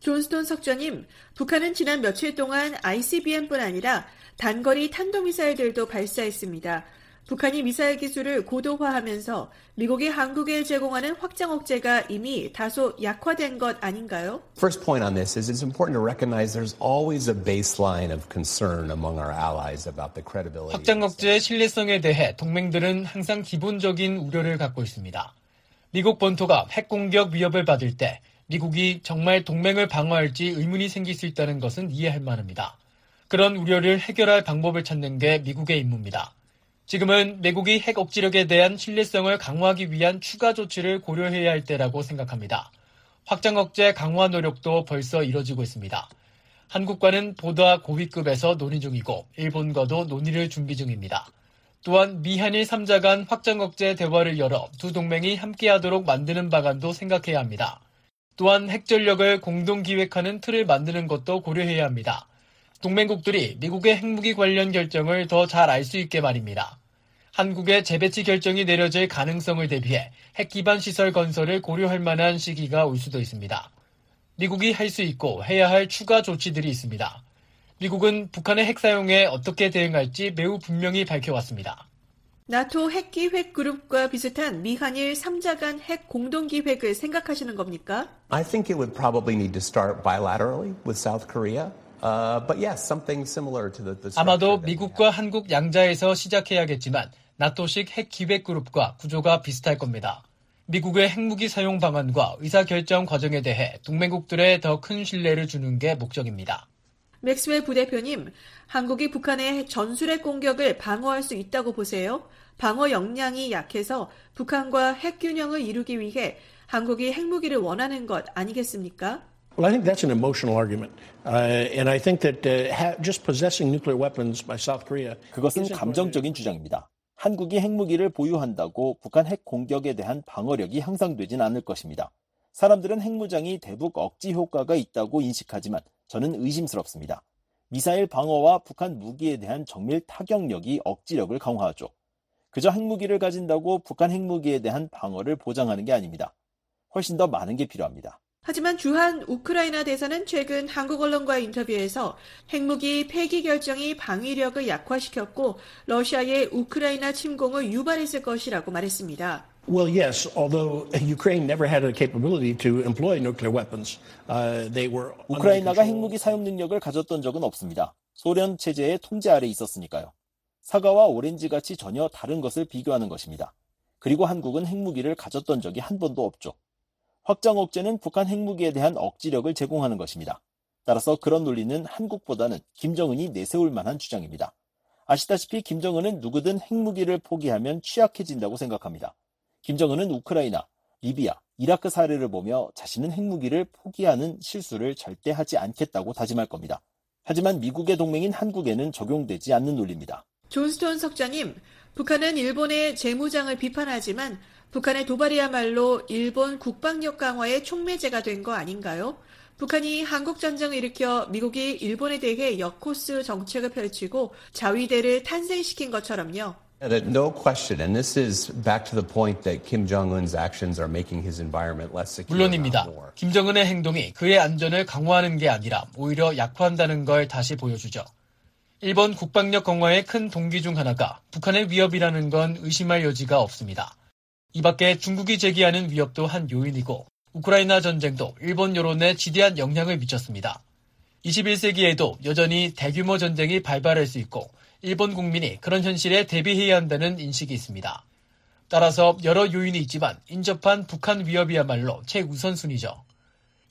존스톤 석좌님, 북한은 지난 며칠 동안 ICBM뿐 아니라 단거리 탄도미사일들도 발사했습니다. 북한이 미사일 기술을 고도화하면서 미국이 한국에 제공하는 확장 억제가 이미 다소 약화된 것 아닌가요? First point on this is it's important to recognize there's always a baseline of concern among our allies about the credibility. 확장 억제의 신뢰성에 대해 동맹들은 항상 기본적인 우려를 갖고 있습니다. 미국 본토가 핵 공격 위협을 받을 때 미국이 정말 동맹을 방어할지 의문이 생길 수 있다는 것은 이해할 만합니다. 그런 우려를 해결할 방법을 찾는 게 미국의 임무입니다. 지금은 미국이 핵 억지력에 대한 신뢰성을 강화하기 위한 추가 조치를 고려해야 할 때라고 생각합니다. 확장 억제 강화 노력도 벌써 이뤄지고 있습니다. 한국과는 보다 고위급에서 논의 중이고 일본과도 논의를 준비 중입니다. 또한 미한일 3자 간 확장 억제 대화를 열어 두 동맹이 함께하도록 만드는 방안도 생각해야 합니다. 또한 핵전력을 공동 기획하는 틀을 만드는 것도 고려해야 합니다. 동맹국들이 미국의 핵무기 관련 결정을 더 잘 알 수 있게 말입니다. 한국의 재배치 결정이 내려질 가능성을 대비해 핵 기반 시설 건설을 고려할 만한 시기가 올 수도 있습니다. 미국이 할 수 있고 해야 할 추가 조치들이 있습니다. 미국은 북한의 핵 사용에 어떻게 대응할지 매우 분명히 밝혀왔습니다. 나토 핵기획 그룹과 비슷한 미한일 3자 간 핵 공동 기획을 생각하시는 겁니까? I think it would probably need to start bilaterally with South Korea. Uh, but yes, something similar to the, the 아마도 미국과 한국 양자에서 시작해야겠지만 나토식 핵 기획 그룹과 구조가 비슷할 겁니다. 미국의 핵무기 사용 방안과 의사결정 과정에 대해 동맹국들의 더 큰 신뢰를 주는 게 목적입니다. 맥스웰 부대표님, 한국이 북한의 전술핵 공격을 방어할 수 있다고 보세요? 방어 역량이 약해서 북한과 핵 균형을 이루기 위해 한국이 핵무기를 원하는 것 아니겠습니까? Well, I think that's an emotional argument, uh, and I think that uh, ha- just possessing nuclear weapons by South Korea. 그것은 감정적인 주장입니다. 한국이 핵무기를 보유한다고 북한 핵 공격에 대한 방어력이 향상되진 않을 것입니다. 사람들은 핵무장이 대북 억지 효과가 있다고 인식하지만 저는 의심스럽습니다. 미사일 방어와 북한 무기에 대한 정밀 타격력이 억지력을 강화하죠. 그저 핵무기를 가진다고 북한 핵무기에 대한 방어를 보장하는 게 아닙니다. 훨씬 더 많은 게 필요합니다. 하지만 주한 우크라이나 대사는 최근 한국 언론과의 인터뷰에서 핵무기 폐기 결정이 방위력을 약화시켰고 러시아의 우크라이나 침공을 유발했을 것이라고 말했습니다. Well, yes, although Ukraine never had a capability to employ nuclear weapons, uh, they were 우크라이나가 핵무기 사용 능력을 가졌던 적은 없습니다. 소련 체제의 통제 아래 있었으니까요. 사과와 오렌지 같이 전혀 다른 것을 비교하는 것입니다. 그리고 한국은 핵무기를 가졌던 적이 한 번도 없죠. 확장 억제는 북한 핵무기에 대한 억지력을 제공하는 것입니다. 따라서 그런 논리는 한국보다는 김정은이 내세울 만한 주장입니다. 아시다시피 김정은은 누구든 핵무기를 포기하면 취약해진다고 생각합니다. 김정은은 우크라이나, 리비아, 이라크 사례를 보며 자신은 핵무기를 포기하는 실수를 절대 하지 않겠다고 다짐할 겁니다. 하지만 미국의 동맹인 한국에는 적용되지 않는 논리입니다. 존스톤 석자님, 북한은 일본의 재무장을 비판하지만 북한의 도발이야말로 일본 국방력 강화의 촉매제가 된 거 아닌가요? 북한이 한국 전쟁을 일으켜 미국이 일본에 대해 역코스 정책을 펼치고 자위대를 탄생시킨 것처럼요. No question, and this is back to the point that Kim Jong Un's actions are making his environment less secure. 물론입니다. 김정은의 행동이 그의 안전을 강화하는 게 아니라 오히려 약화한다는 걸 다시 보여주죠. 일본 국방력 강화의 큰 동기 중 하나가 북한의 위협이라는 건 의심할 여지가 없습니다. 이 밖에 중국이 제기하는 위협도 한 요인이고 우크라이나 전쟁도 일본 여론에 지대한 영향을 미쳤습니다. 21세기에도 여전히 대규모 전쟁이 발발할 수 있고 일본 국민이 그런 현실에 대비해야 한다는 인식이 있습니다. 따라서 여러 요인이 있지만 인접한 북한 위협이야말로 최우선순위죠.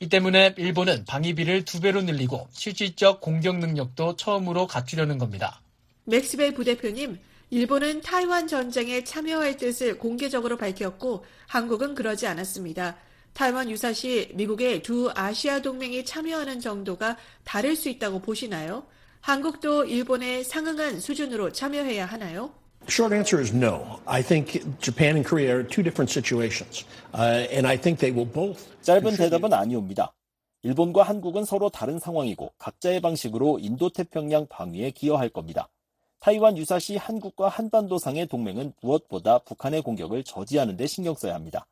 이 때문에 일본은 방위비를 두 배로 늘리고 실질적 공격 능력도 처음으로 갖추려는 겁니다. 맥스벨 부대표님, 일본은 타이완 전쟁에 참여할 뜻을 공개적으로 밝혔고 한국은 그러지 않았습니다. 타이완 유사시 미국의 두 아시아 동맹이 참여하는 정도가 다를 수 있다고 보시나요? 한국도 일본에 상응한 수준으로 참여해야 하나요? Short answer is no. I think Japan and Korea are two different situations, uh, and I think they will both. 짧은 대답은 아니옵니다. 일본과 한국은 서로 다른 상황이고 각자의 방식으로 인도태평양 방위에 기여할 겁니다. 타이완 유사시 한국과 한반도 상의 동맹은 무엇보다 북한의 공격을 저지하는 데 신경 써야 합니다.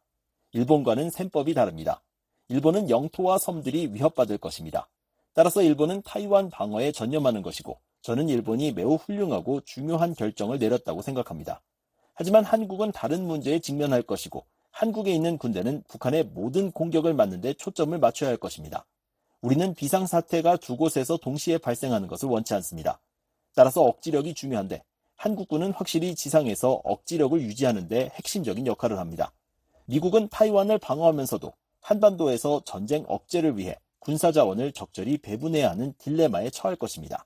일본과는 셈법이 다릅니다. 일본은 영토와 섬들이 위협받을 것입니다. 따라서 일본은 타이완 방어에 전념하는 것이고 저는 일본이 매우 훌륭하고 중요한 결정을 내렸다고 생각합니다. 하지만 한국은 다른 문제에 직면할 것이고 한국에 있는 군대는 북한의 모든 공격을 막는데 초점을 맞춰야 할 것입니다. 우리는 비상사태가 두 곳에서 동시에 발생하는 것을 원치 않습니다. 따라서 억지력이 중요한데 한국군은 확실히 지상에서 억지력을 유지하는 데 핵심적인 역할을 합니다. 미국은 타이완을 방어하면서도 한반도에서 전쟁 억제를 위해 군사 자원을 적절히 배분해야 하는 딜레마에 처할 것입니다.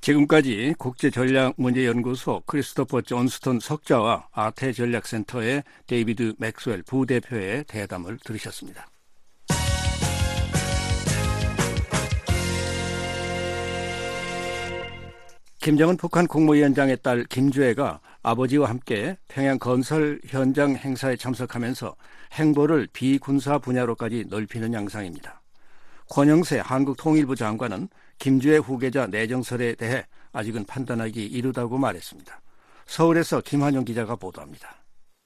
지금까지 국제전략문제연구소 크리스토퍼 존스톤 석좌와 아태전략센터의 데이비드 맥스웰 부대표의 대담을 들으셨습니다. 김정은 북한 국무위원장의 딸 김주애가 아버지와 함께 평양 건설 현장 행사에 참석하면서 행보를 비군사 분야로까지 넓히는 양상입니다. 권영세 한국통일부 장관은 김주애 후계자 내정설에 대해 아직은 판단하기 이르다고 말했습니다. 서울에서 김한영 기자가 보도합니다.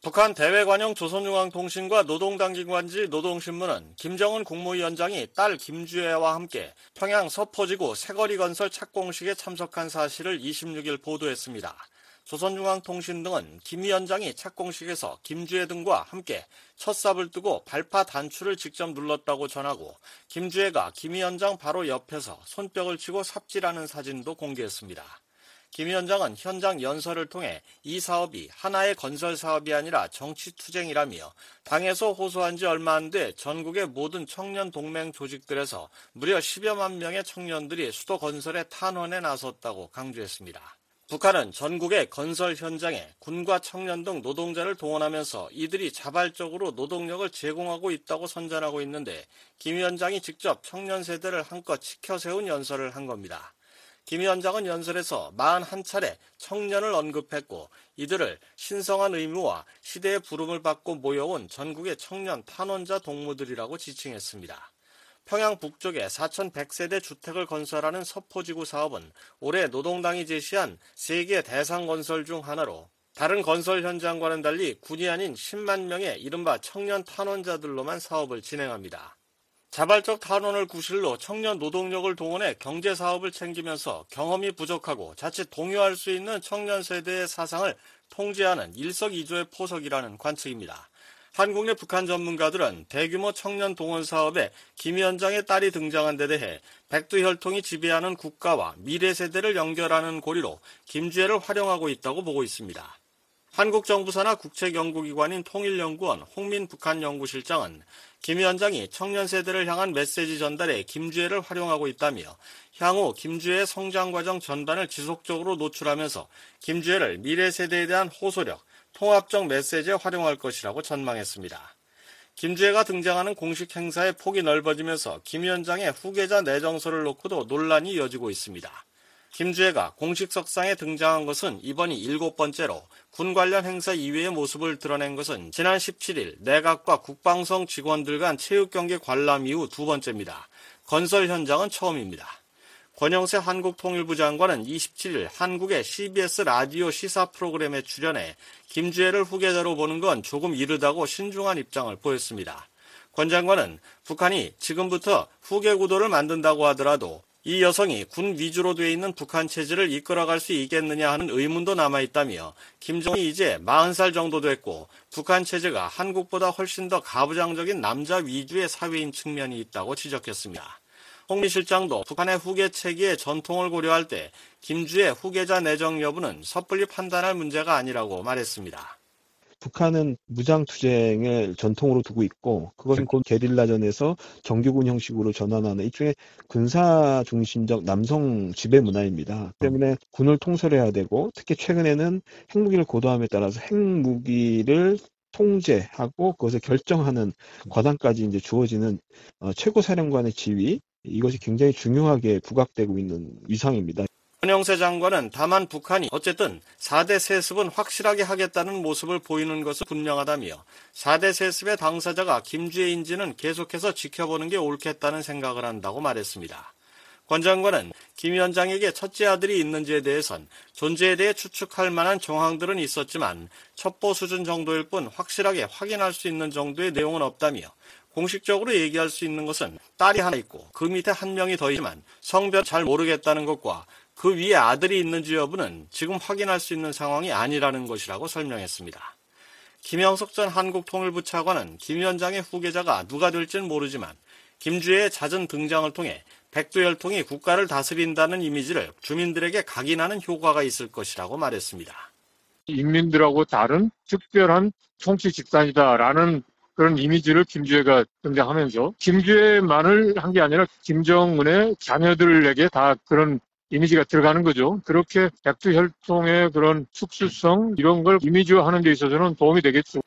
북한 대외관용 조선중앙통신과 노동당기관지 노동신문은 김정은 국무위원장이 딸 김주애와 함께 평양 서포지구 새거리 건설 착공식에 참석한 사실을 26일 보도했습니다. 조선중앙통신 등은 김 위원장이 착공식에서 김주애 등과 함께 첫 삽을 뜨고 발파 단추를 직접 눌렀다고 전하고 김주애가 김 위원장 바로 옆에서 손뼉을 치고 삽질하는 사진도 공개했습니다. 김 위원장은 현장 연설을 통해 이 사업이 하나의 건설 사업이 아니라 정치 투쟁이라며 당에서 호소한 지 얼마 안 돼 전국의 모든 청년 동맹 조직들에서 무려 10여만 명의 청년들이 수도 건설의 탄원에 나섰다고 강조했습니다. 북한은 전국의 건설 현장에 군과 청년 등 노동자를 동원하면서 이들이 자발적으로 노동력을 제공하고 있다고 선전하고 있는데 김 위원장이 직접 청년 세대를 한껏 치켜 세운 연설을 한 겁니다. 김 위원장은 연설에서 41차례 청년을 언급했고 이들을 신성한 의무와 시대의 부름을 받고 모여온 전국의 청년 탄원자 동무들이라고 지칭했습니다. 평양 북쪽에 4,100세대 주택을 건설하는 서포지구 사업은 올해 노동당이 제시한 세계 대상 건설 중 하나로 다른 건설 현장과는 달리 군이 아닌 10만 명의 이른바 청년 탄원자들로만 사업을 진행합니다. 자발적 탄원을 구실로 청년 노동력을 동원해 경제 사업을 챙기면서 경험이 부족하고 자칫 동요할 수 있는 청년 세대의 사상을 통제하는 일석이조의 포석이라는 관측입니다. 한국 내 북한 전문가들은 대규모 청년 동원 사업에 김 위원장의 딸이 등장한 데 대해 백두 혈통이 지배하는 국가와 미래 세대를 연결하는 고리로 김주애를 활용하고 있다고 보고 있습니다. 한국 정부 산하 국책 연구기관인 통일연구원 홍민 북한 연구실장은 김 위원장이 청년 세대를 향한 메시지 전달에 김주애를 활용하고 있다며 향후 김주애의 성장 과정 전반을 지속적으로 노출하면서 김주애를 미래 세대에 대한 호소력, 통합적 메시지에 활용할 것이라고 전망했습니다. 김주애가 등장하는 공식 행사의 폭이 넓어지면서 김 위원장의 후계자 내정서를 놓고도 논란이 이어지고 있습니다. 김주애가 공식 석상에 등장한 것은 이번이 일곱 번째로 군 관련 행사 이외의 모습을 드러낸 것은 지난 17일 내각과 국방성 직원들 간 체육 경기 관람 이후 두 번째입니다. 건설 현장은 처음입니다. 권영세 한국통일부 장관은 27일 한국의 CBS 라디오 시사 프로그램에 출연해 김주애를 후계자로 보는 건 조금 이르다고 신중한 입장을 보였습니다. 권 장관은 북한이 지금부터 후계 구도를 만든다고 하더라도 이 여성이 군 위주로 돼 있는 북한 체제를 이끌어갈 수 있겠느냐 하는 의문도 남아있다며 김정이 이제 40살 정도 됐고 북한 체제가 한국보다 훨씬 더 가부장적인 남자 위주의 사회인 측면이 있다고 지적했습니다. 홍미 실장도 북한의 후계 체계의 전통을 고려할 때 김주의 후계자 내정 여부는 섣불리 판단할 문제가 아니라고 말했습니다. 북한은 무장 투쟁을 전통으로 두고 있고 그것은 곧 게릴라전에서 정규군 형식으로 전환하는 일종의 군사 중심적 남성 지배 문화입니다. 때문에 군을 통솔해야 되고 특히 최근에는 핵무기를 고도함에 따라서 핵무기를 통제하고 그것을 결정하는 과단까지 이제 주어지는 어, 최고 사령관의 지위 이것이 굉장히 중요하게 부각되고 있는 위상입니다. 권영세 장관은 다만 북한이 어쨌든 4대 세습은 확실하게 하겠다는 모습을 보이는 것은 분명하다며 4대 세습의 당사자가 김주애인지는 계속해서 지켜보는 게 옳겠다는 생각을 한다고 말했습니다. 권 장관은 김 위원장에게 첫째 아들이 있는지에 대해선 존재에 대해 추측할 만한 정황들은 있었지만 첩보 수준 정도일 뿐 확실하게 확인할 수 있는 정도의 내용은 없다며 공식적으로 얘기할 수 있는 것은 딸이 하나 있고 그 밑에 한 명이 더 있지만 성별 잘 모르겠다는 것과 그 위에 아들이 있는지 여부는 지금 확인할 수 있는 상황이 아니라는 것이라고 설명했습니다. 김영석 전 한국통일부 차관은 김 위원장의 후계자가 누가 될지는 모르지만 김주애의 잦은 등장을 통해 백두혈통이 국가를 다스린다는 이미지를 주민들에게 각인하는 효과가 있을 것이라고 말했습니다. 인민들하고 다른 특별한 통치 집단이다라는 그런 이미지를 김주애가 등장하면서 김주애만을 한 게 아니라 김정은의 자녀들에게 다 그런 이미지가 들어가는 거죠. 그렇게 백두혈통의 그런 특수성 이런 걸 이미지화하는 데 있어서는 도움이 되겠죠.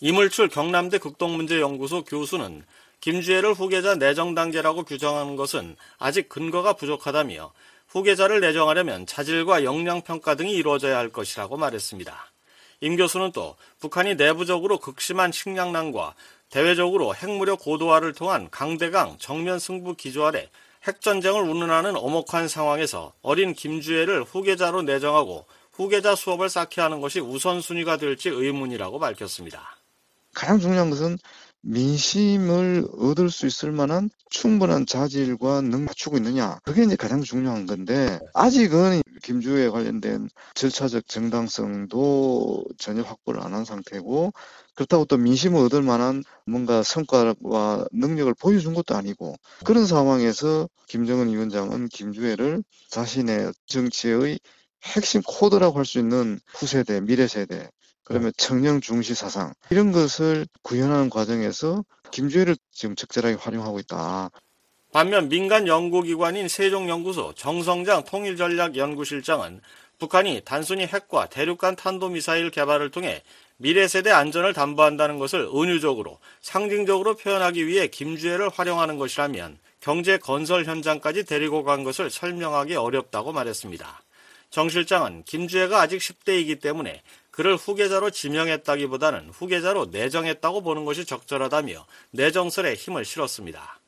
이물출 경남대 극동문제연구소 교수는 김주애를 후계자 내정 단계라고 규정하는 것은 아직 근거가 부족하다며 후계자를 내정하려면 자질과 역량 평가 등이 이루어져야 할 것이라고 말했습니다. 임 교수는 또 북한이 내부적으로 극심한 식량난과 대외적으로 핵무력 고도화를 통한 강대강 정면 승부 기조 아래 핵전쟁을 운운하는 엄혹한 상황에서 어린 김주애를 후계자로 내정하고 후계자 수업을 쌓게 하는 것이 우선순위가 될지 의문이라고 밝혔습니다. 가장 중요한 것은 민심을 얻을 수 있을 만한 충분한 자질과 능 갖추고 있느냐. 그게 이제 가장 중요한 건데, 아직은 김주에 관련된 절차적 정당성도 전혀 확보를 안 한 상태고, 그렇다고 또 민심을 얻을 만한 뭔가 성과와 능력을 보여준 것도 아니고, 그런 상황에서 김정은 위원장은 김주애를 자신의 정치의 핵심 코드라고 할 수 있는 후세대, 미래세대, 그러면 청년 중시 사상 이런 것을 구현하는 과정에서 김주애를 지금 적절하게 활용하고 있다. 반면 민간 연구기관인 세종연구소 정성장 통일전략연구실장은 북한이 단순히 핵과 대륙간 탄도미사일 개발을 통해 미래 세대 안전을 담보한다는 것을 은유적으로 상징적으로 표현하기 위해 김주애를 활용하는 것이라면 경제 건설 현장까지 데리고 간 것을 설명하기 어렵다고 말했습니다. 정 실장은 김주애가 아직 10대이기 때문에 그를 후계자로 지명했다기보다는 후계자로 내정했다고 보는 것이 적절하다며 내정설에 힘을 실었습니다.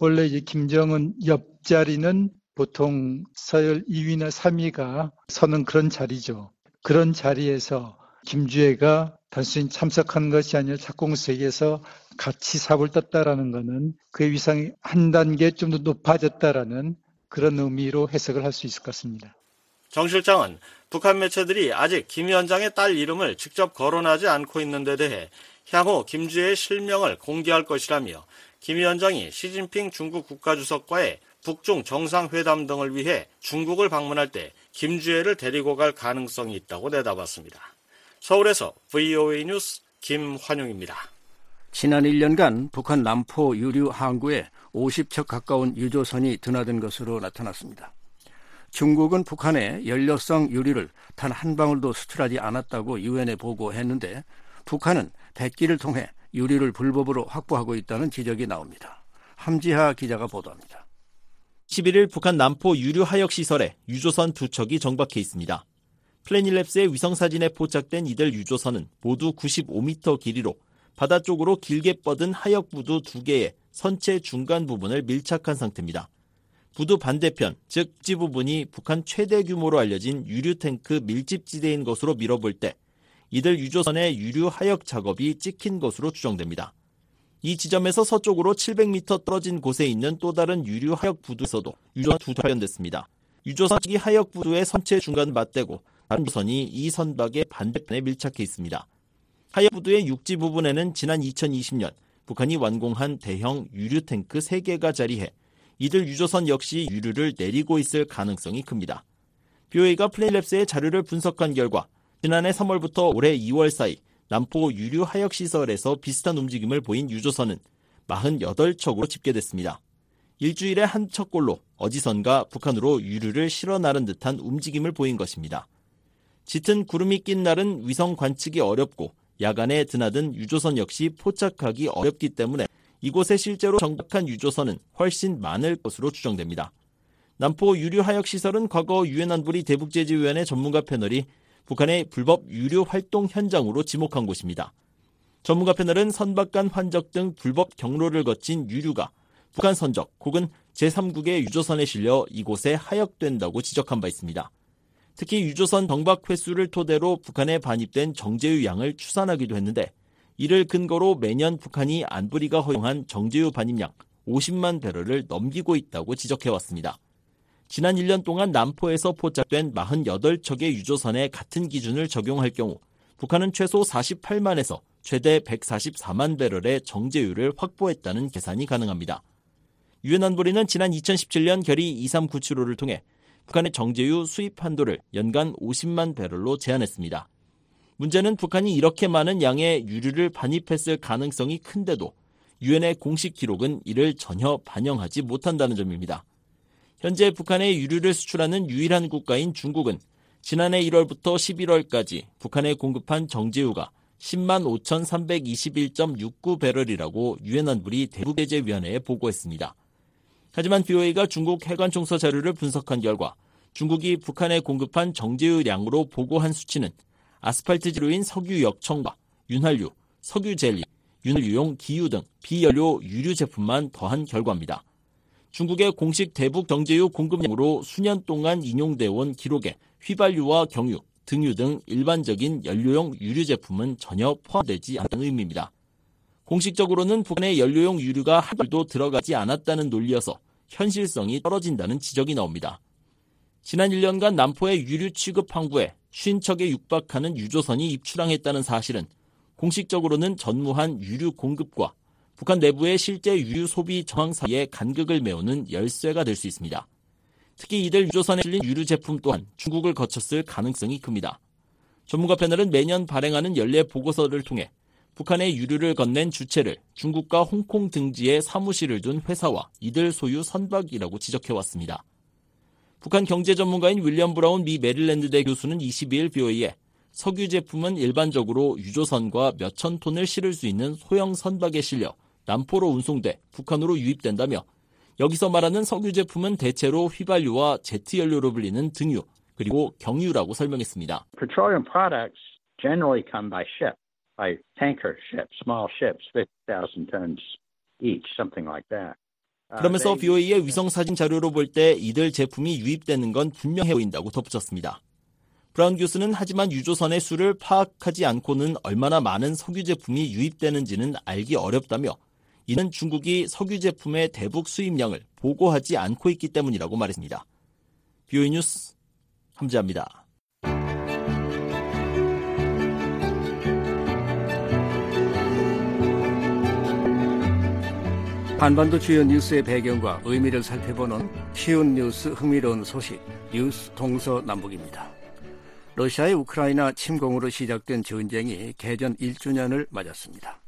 원래 이제 김정은 옆자리는 보통 서열 2위나 3위가 서는 그런 자리죠. 그런 자리에서 김주애가 단순히 참석한 것이 아니라 착공석에서 같이 삽을 떴다라는 것은 그의 위상이 한 단계 좀 더 높아졌다라는 그런 의미로 해석을 할 수 있을 것 같습니다. 정 실장은 북한 매체들이 아직 김 위원장의 딸 이름을 직접 거론하지 않고 있는 데 대해 향후 김주애의 실명을 공개할 것이라며 김 위원장이 시진핑 중국 국가주석과의 북중 정상회담 등을 위해 중국을 방문할 때 김주애를 데리고 갈 가능성이 있다고 내다봤습니다. 서울에서 VOA 뉴스 김환용입니다. 지난 1년간 북한 남포 유류 항구에 50척 가까운 유조선이 드나든 것으로 나타났습니다. 중국은 북한에 연료성 유리를 단 한 방울도 수출하지 않았다고 유엔에 보고했는데 북한은 백기를 통해 유리를 불법으로 확보하고 있다는 지적이 나옵니다. 함지하 기자가 보도합니다. 11일 북한 남포 유류 하역 시설에 유조선 두 척이 정박해 있습니다. 플래닐랩스의 위성사진에 포착된 이들 유조선은 모두 95m 길이로 바다 쪽으로 길게 뻗은 하역 부두 두 개의 선체 중간 부분을 밀착한 상태입니다. 부두 반대편, 즉 지 부분이 북한 최대 규모로 알려진 유류 탱크 밀집지대인 것으로 밀어볼 때 이들 유조선의 유류 하역 작업이 찍힌 것으로 추정됩니다. 이 지점에서 서쪽으로 700m 떨어진 곳에 있는 또 다른 유류 하역 부두에서도 유조선 두 발견됐습니다. 유조선이 하역 부두의 선체 중간 맞대고 다른 유선이 이 선박의 반대편에 밀착해 있습니다. 하역 부두의 육지 부분에는 지난 2020년 북한이 완공한 대형 유류 탱크 3개가 자리해 이들 유조선 역시 유류를 내리고 있을 가능성이 큽니다. BOA가 플레이랩스의 자료를 분석한 결과 지난해 3월부터 올해 2월 사이 남포 유류 하역 시설에서 비슷한 움직임을 보인 유조선은 48척으로 집계됐습니다. 일주일에 한 척꼴로 어디선가 북한으로 유류를 실어 나른 듯한 움직임을 보인 것입니다. 짙은 구름이 낀 날은 위성 관측이 어렵고 야간에 드나든 유조선 역시 포착하기 어렵기 때문에 이곳에 실제로 정박한 유조선은 훨씬 많을 것으로 추정됩니다. 남포 유류 하역 시설은 과거 유엔 안보리 대북제재위원회 전문가 패널이 북한의 불법 유류 활동 현장으로 지목한 곳입니다. 전문가 패널은 선박 간 환적 등 불법 경로를 거친 유류가 북한 선적 혹은 제3국의 유조선에 실려 이곳에 하역된다고 지적한 바 있습니다. 특히 유조선 정박 횟수를 토대로 북한에 반입된 정제유 양을 추산하기도 했는데 이를 근거로 매년 북한이 안보리가 허용한 정제유 반입량 50만 배럴을 넘기고 있다고 지적해왔습니다. 지난 1년 동안 남포에서 포착된 48척의 유조선에 같은 기준을 적용할 경우 북한은 최소 48만에서 최대 144만 배럴의 정제유를 확보했다는 계산이 가능합니다. 유엔 안보리는 지난 2017년 결의 23975를 통해 북한의 정제유 수입 한도를 연간 50만 배럴로 제한했습니다. 문제는 북한이 이렇게 많은 양의 유류를 반입했을 가능성이 큰데도 유엔의 공식 기록은 이를 전혀 반영하지 못한다는 점입니다. 현재 북한의 유류를 수출하는 유일한 국가인 중국은 지난해 1월부터 11월까지 북한에 공급한 정제유가 10만 5,321.69 배럴이라고 유엔 안보리 대북제재위원회에 보고했습니다. 하지만 BOA가 중국 해관총서 자료를 분석한 결과 중국이 북한에 공급한 정제유량으로 보고한 수치는 아스팔트 재료인 석유 역청과 윤활유, 석유 젤리, 윤활유용 기유 등 비연료 유류 제품만 더한 결과입니다. 중국의 공식 대북 정제유 공급량으로 수년 동안 인용돼 온 기록에 휘발유와 경유, 등유 등 일반적인 연료용 유류 제품은 전혀 포함되지 않는 의미입니다. 공식적으로는 북한의 연료용 유류가 한 발도 들어가지 않았다는 논리여서 현실성이 떨어진다는 지적이 나옵니다. 지난 1년간 남포의 유류 취급 항구에 50척에 육박하는 유조선이 입출항했다는 사실은 공식적으로는 전무한 유류 공급과 북한 내부의 실제 유류 소비 정황 사이에 간극을 메우는 열쇠가 될 수 있습니다. 특히 이들 유조선에 실린 유류 제품 또한 중국을 거쳤을 가능성이 큽니다. 전문가 패널은 매년 발행하는 연례 보고서를 통해 북한의 유류를 건넨 주체를 중국과 홍콩 등지에 사무실을 둔 회사와 이들 소유 선박이라고 지적해왔습니다. 북한 경제 전문가인 윌리엄 브라운 미 메릴랜드대 교수는 22일 BOE에 석유 제품은 일반적으로 유조선과 몇천 톤을 실을 수 있는 소형 선박에 실려 남포로 운송돼 북한으로 유입된다며 여기서 말하는 석유 제품은 대체로 휘발유와 제트 연료로 불리는 등유 그리고 경유라고 설명했습니다. Petroleum products generally come by ship, by tanker ships, small ships, 50,000 tons each, something like that. 그러면서 BOA의 위성 사진 자료로 볼 때 이들 제품이 유입되는 건 분명해 보인다고 덧붙였습니다. 브라운 교수는 하지만 유조선의 수를 파악하지 않고는 얼마나 많은 석유 제품이 유입되는지는 알기 어렵다며 이는 중국이 석유 제품의 대북 수입량을 보고하지 않고 있기 때문이라고 말했습니다. BOA 뉴스 함재합니다. 한반도 주요 뉴스의 배경과 의미를 살펴보는 쉬운 뉴스 흥미로운 소식 뉴스 동서남북입니다. 러시아의 우크라이나 침공으로 시작된 전쟁이 개전 1주년을 맞았습니다.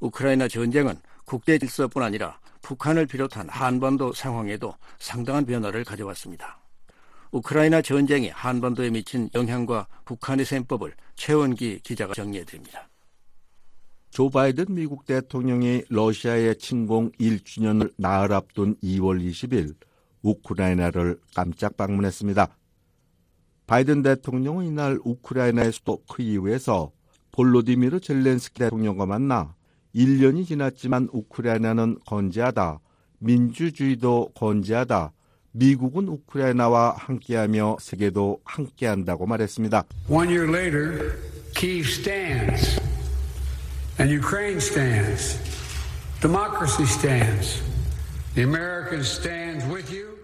우크라이나 전쟁은 국제 질서뿐 아니라 북한을 비롯한 한반도 상황에도 상당한 변화를 가져왔습니다. 우크라이나 전쟁이 한반도에 미친 영향과 북한의 셈법을 최원기 기자가 정리해드립니다. 조 바이든 미국 대통령이 러시아의 침공 1주년을 나흘 앞둔 2월 20일 우크라이나를 깜짝 방문했습니다. 바이든 대통령은 이날 우크라이나의 수도 크이우에서 볼로디미르 젤렌스키 대통령과 만나 1년이 지났지만 우크라이나는 건재하다, 민주주의도 건재하다, 미국은 우크라이나와 함께하며 세계도 함께한다고 말했습니다. One year later, Kiev stands. And Ukraine stands. Democracy stands. The Americans stand with you.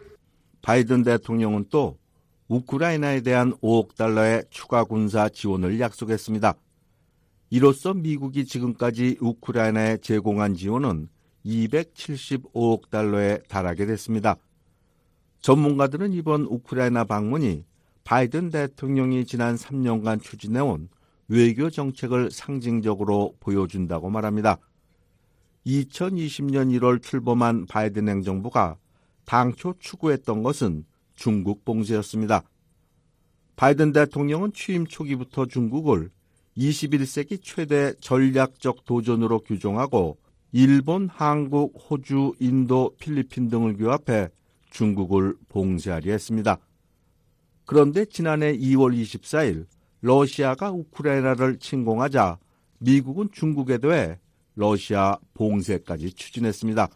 바이든 대통령은 또 우크라이나에 대한 5억 달러의 추가 군사 지원을 약속했습니다. 이로써 미국이 지금까지 우크라이나에 제공한 지원은 275억 달러에 달하게 됐습니다. 전문가들은 이번 우크라이나 방문이 바이든 대통령이 지난 3년간 추진해온 외교 정책을 상징적으로 보여준다고 말합니다. 2020년 1월 출범한 바이든 행정부가 당초 추구했던 것은 중국 봉쇄였습니다. 바이든 대통령은 취임 초기부터 중국을 21세기 최대 전략적 도전으로 규정하고 일본, 한국, 호주, 인도, 필리핀 등을 규합해 중국을 봉쇄하려 했습니다. 그런데 지난해 2월 24일 러시아가 우크라이나를 침공하자 미국은 중국에 대해 러시아 봉쇄까지 추진했습니다.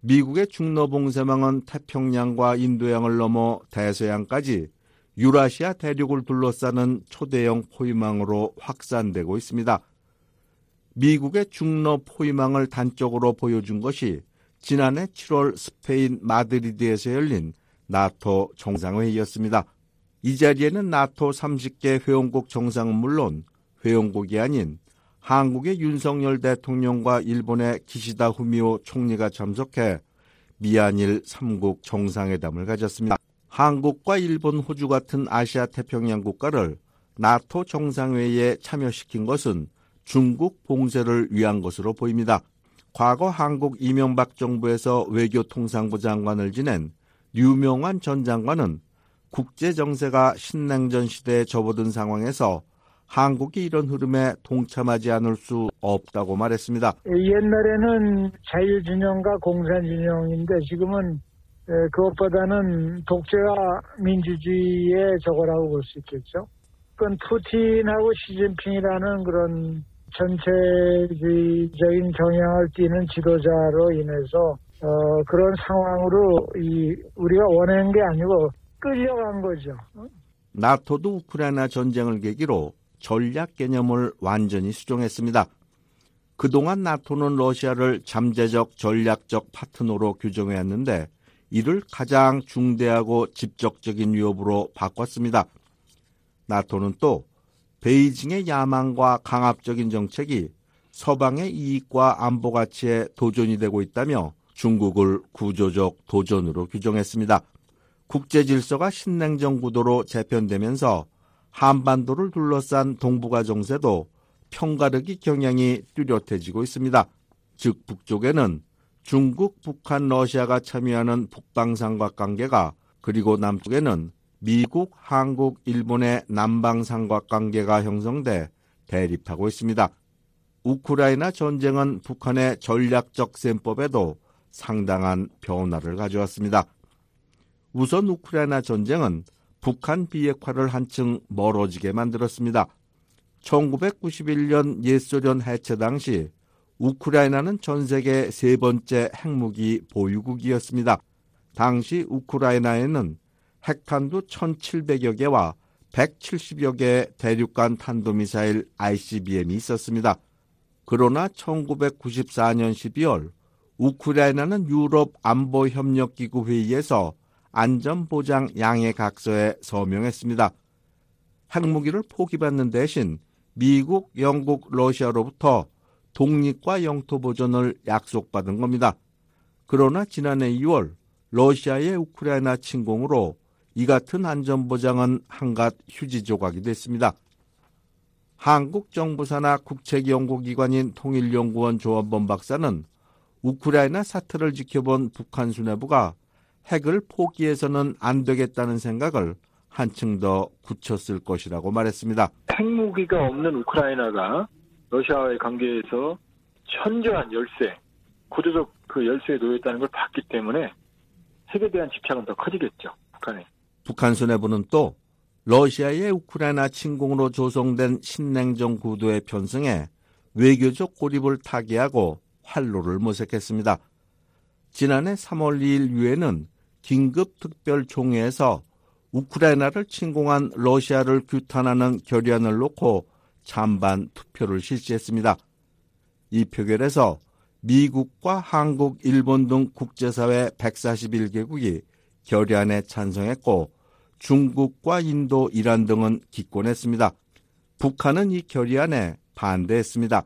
미국의 중러 봉쇄망은 태평양과 인도양을 넘어 대서양까지 유라시아 대륙을 둘러싸는 초대형 포위망으로 확산되고 있습니다. 미국의 중러 포위망을 단적으로 보여준 것이 지난해 7월 스페인 마드리드에서 열린 나토 정상회의였습니다. 이 자리에는 나토 30개 회원국 정상은 물론 회원국이 아닌 한국의 윤석열 대통령과 일본의 기시다 후미오 총리가 참석해 미한일 3국 정상회담을 가졌습니다. 한국과 일본, 호주 같은 아시아 태평양 국가를 나토 정상회의에 참여시킨 것은 중국 봉쇄를 위한 것으로 보입니다. 과거 한국 이명박 정부에서 외교통상부 장관을 지낸 류명환 전 장관은 국제 정세가 신냉전 시대에 접어든 상황에서 한국이 이런 흐름에 동참하지 않을 수 없다고 말했습니다. 옛날에는 자유진영과 공산진영인데 지금은 그것보다는 독재와 민주주의의 저거라고 볼 수 있겠죠. 그건 푸틴하고 시진핑이라는 그런 전체주의적인 경향을 띠는 지도자로 인해서 어, 그런 상황으로 이 우리가 원하는 게 아니고 끌려간 거죠. 나토도 우크라이나 전쟁을 계기로 전략 개념을 완전히 수정했습니다. 그동안 나토는 러시아를 잠재적 전략적 파트너로 규정해왔는데 이를 가장 중대하고 직접적인 위협으로 바꿨습니다. 나토는 또 베이징의 야망과 강압적인 정책이 서방의 이익과 안보 가치에 도전이 되고 있다며 중국을 구조적 도전으로 규정했습니다. 국제 질서가 신냉전 구도로 재편되면서 한반도를 둘러싼 동북아 정세도 평가르기 경향이 뚜렷해지고 있습니다. 즉 북쪽에는 중국, 북한, 러시아가 참여하는 북방 삼각관계가 그리고 남쪽에는 미국, 한국, 일본의 남방 삼각관계가 형성돼 대립하고 있습니다. 우크라이나 전쟁은 북한의 전략적 셈법에도 상당한 변화를 가져왔습니다. 우선 우크라이나 전쟁은 북한 비핵화를 한층 멀어지게 만들었습니다. 1991년 옛소련 해체 당시 우크라이나는 전 세계 세 번째 핵무기 보유국이었습니다. 당시 우크라이나에는 핵탄두 1,700여 개와 170여 개의 대륙간 탄도미사일 ICBM이 있었습니다. 그러나 1994년 12월 우크라이나는 유럽 안보협력기구 회의에서 안전보장 양해각서에 서명했습니다. 핵무기를 포기받는 대신 미국, 영국, 러시아로부터 독립과 영토 보존을 약속받은 겁니다. 그러나 지난해 2월 러시아의 우크라이나 침공으로 이 같은 안전보장은 한갓 휴지 조각이 됐습니다. 한국 정부 산하 국책 연구 기관인 통일연구원 조원범 박사는 우크라이나 사태를 지켜본 북한 수뇌부가 핵을 포기해서는 안 되겠다는 생각을 한층 더 굳혔을 것이라고 말했습니다. 핵무기가 없는 우크라이나가 러시아와의 관계에서 현저한 열세, 구조적 그 열세에 놓여 있다는 걸 봤기 때문에 핵에 대한 집착은 더 커지겠죠, 북한에. 북한 수뇌부는 또 러시아의 우크라이나 침공으로 조성된 신냉전 구도에 편승해 외교적 고립을 타개하고 활로를 모색했습니다. 지난해 3월 2일 유엔은 긴급 특별총회에서 우크라이나를 침공한 러시아를 규탄하는 결의안을 놓고 찬반 투표를 실시했습니다. 이 표결에서 미국과 한국, 일본 등 국제사회 141개국이 결의안에 찬성했고 중국과 인도, 이란 등은 기권했습니다. 북한은 이 결의안에 반대했습니다.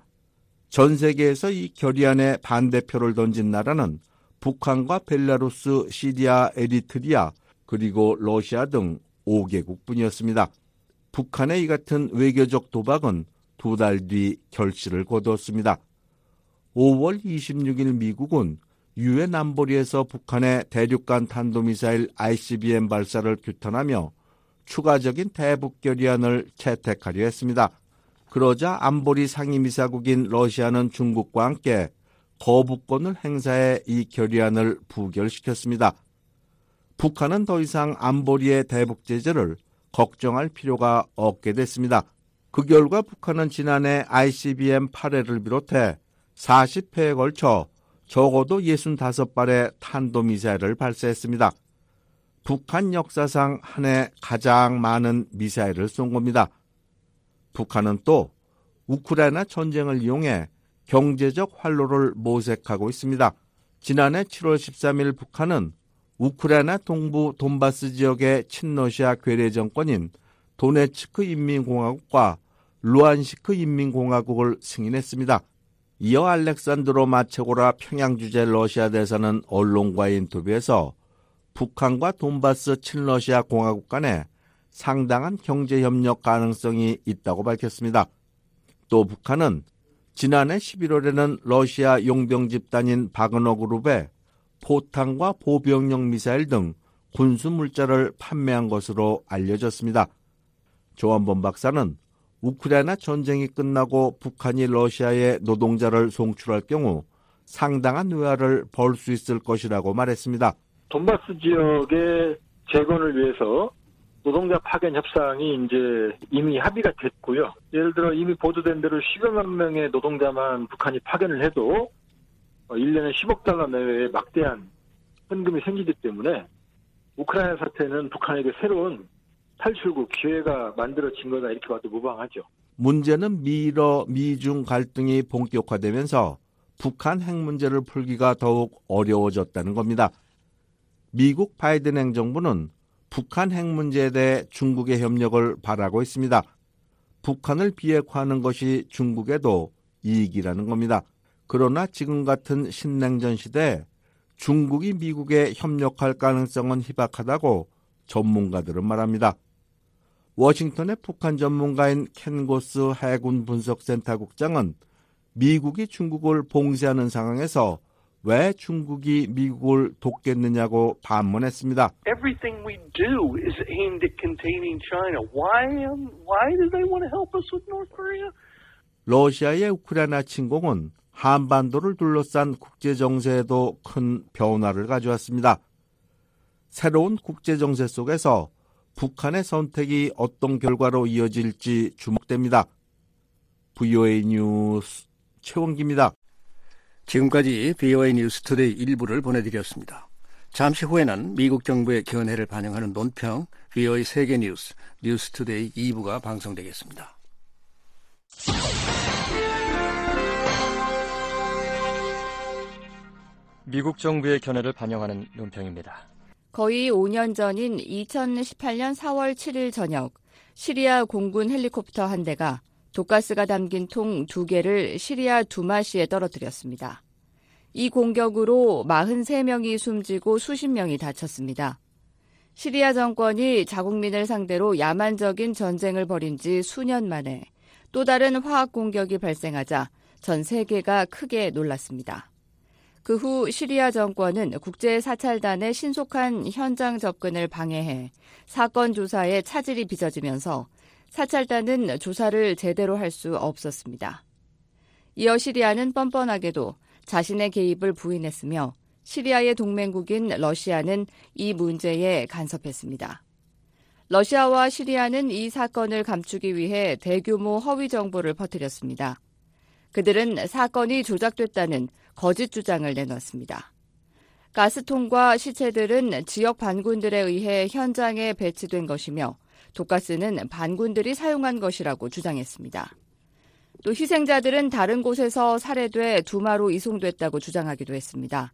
전 세계에서 이 결의안에 반대표를 던진 나라는 북한과 벨라루스, 시리아, 에리트레아, 그리고 러시아 등 5개국 뿐이었습니다. 북한의 이 같은 외교적 도박은 두 달 뒤 결실을 거두었습니다. 5월 26일 미국은 유엔 안보리에서 북한의 대륙간 탄도미사일 ICBM 발사를 규탄하며 추가적인 대북 결의안을 채택하려 했습니다. 그러자 안보리 상임이사국인 러시아는 중국과 함께 거부권을 행사해 이 결의안을 부결시켰습니다. 북한은 더 이상 안보리의 대북 제재를 걱정할 필요가 없게 됐습니다. 그 결과 북한은 지난해 ICBM 8회를 비롯해 40회에 걸쳐 적어도 65발의 탄도미사일을 발사했습니다. 북한 역사상 한 해 가장 많은 미사일을 쏜 겁니다. 북한은 또 우크라이나 전쟁을 이용해 경제적 활로를 모색하고 있습니다. 지난해 7월 13일 북한은 우크라이나 동부 돈바스 지역의 친러시아 괴뢰 정권인 도네츠크 인민공화국과 루안시크 인민공화국을 승인했습니다. 이어 알렉산드로 마체고라 평양 주재 러시아 대사는 언론과의 인터뷰에서 북한과 돈바스 친러시아 공화국 간에 상당한 경제 협력 가능성이 있다고 밝혔습니다. 또 북한은 지난해 11월에는 러시아 용병 집단인 바그너 그룹에 포탄과 보병용 미사일 등 군수 물자를 판매한 것으로 알려졌습니다. 조한범 박사는 우크라이나 전쟁이 끝나고 북한이 러시아에 노동자를 송출할 경우 상당한 의아를 벌 수 있을 것이라고 말했습니다. 돈바스 지역의 재건을 위해서 노동자 파견 협상이 이제 이미 합의가 됐고요. 예를 들어 이미 보도된 대로 10여만 명의 노동자만 북한이 파견을 해도 1년에 어, 10억 달러 내외의 막대한 현금이 생기기 때문에 우크라이나 사태는 북한에게 새로운 탈출구 기회가 만들어진 거다 이렇게 봐도 무방하죠. 문제는 미러 미중 갈등이 본격화되면서 북한 핵 문제를 풀기가 더욱 어려워졌다는 겁니다. 미국 바이든 행정부는 북한 핵 문제에 대해 중국의 협력을 바라고 있습니다. 북한을 비핵화하는 것이 중국에도 이익이라는 겁니다. 그러나 지금 같은 신냉전 시대에 중국이 미국에 협력할 가능성은 희박하다고 전문가들은 말합니다. 워싱턴의 북한 전문가인 켄고스 해군 분석센터 국장은 미국이 중국을 봉쇄하는 상황에서 왜 중국이 미국을 돕겠느냐고 반문했습니다. Korea? 러시아의 우크라이나 침공은 한반도를 둘러싼 국제 정세에도 큰 변화를 가져왔습니다. 새로운 국제 정세 속에서 북한의 선택이 어떤 결과로 이어질지 주목됩니다. VOA 뉴스 최원기입니다. 지금까지 VOA 뉴스 투데이 일부를 보내드렸습니다. 잠시 후에는 미국 정부의 견해를 반영하는 논평 VOA 세계 뉴스 뉴스 투데이 2부가 방송되겠습니다. 미국 정부의 견해를 반영하는 논평입니다. 거의 5년 전인 2018년 4월 7일 저녁 시리아 공군 헬리콥터 한 대가 독가스가 담긴 통 두 개를 시리아 두마시에 떨어뜨렸습니다. 이 공격으로 43명이 숨지고 수십 명이 다쳤습니다. 시리아 정권이 자국민을 상대로 야만적인 전쟁을 벌인 지 수년 만에 또 다른 화학 공격이 발생하자 전 세계가 크게 놀랐습니다. 그 후 시리아 정권은 국제 사찰단의 신속한 현장 접근을 방해해 사건 조사에 차질이 빚어지면서 사찰단은 조사를 제대로 할 수 없었습니다. 이어 시리아는 뻔뻔하게도 자신의 개입을 부인했으며 시리아의 동맹국인 러시아는 이 문제에 간섭했습니다. 러시아와 시리아는 이 사건을 감추기 위해 대규모 허위 정보를 퍼뜨렸습니다. 그들은 사건이 조작됐다는 거짓 주장을 내놨습니다. 가스통과 시체들은 지역 반군들에 의해 현장에 배치된 것이며 독가스는 반군들이 사용한 것이라고 주장했습니다. 또 희생자들은 다른 곳에서 살해돼 두마로 이송됐다고 주장하기도 했습니다.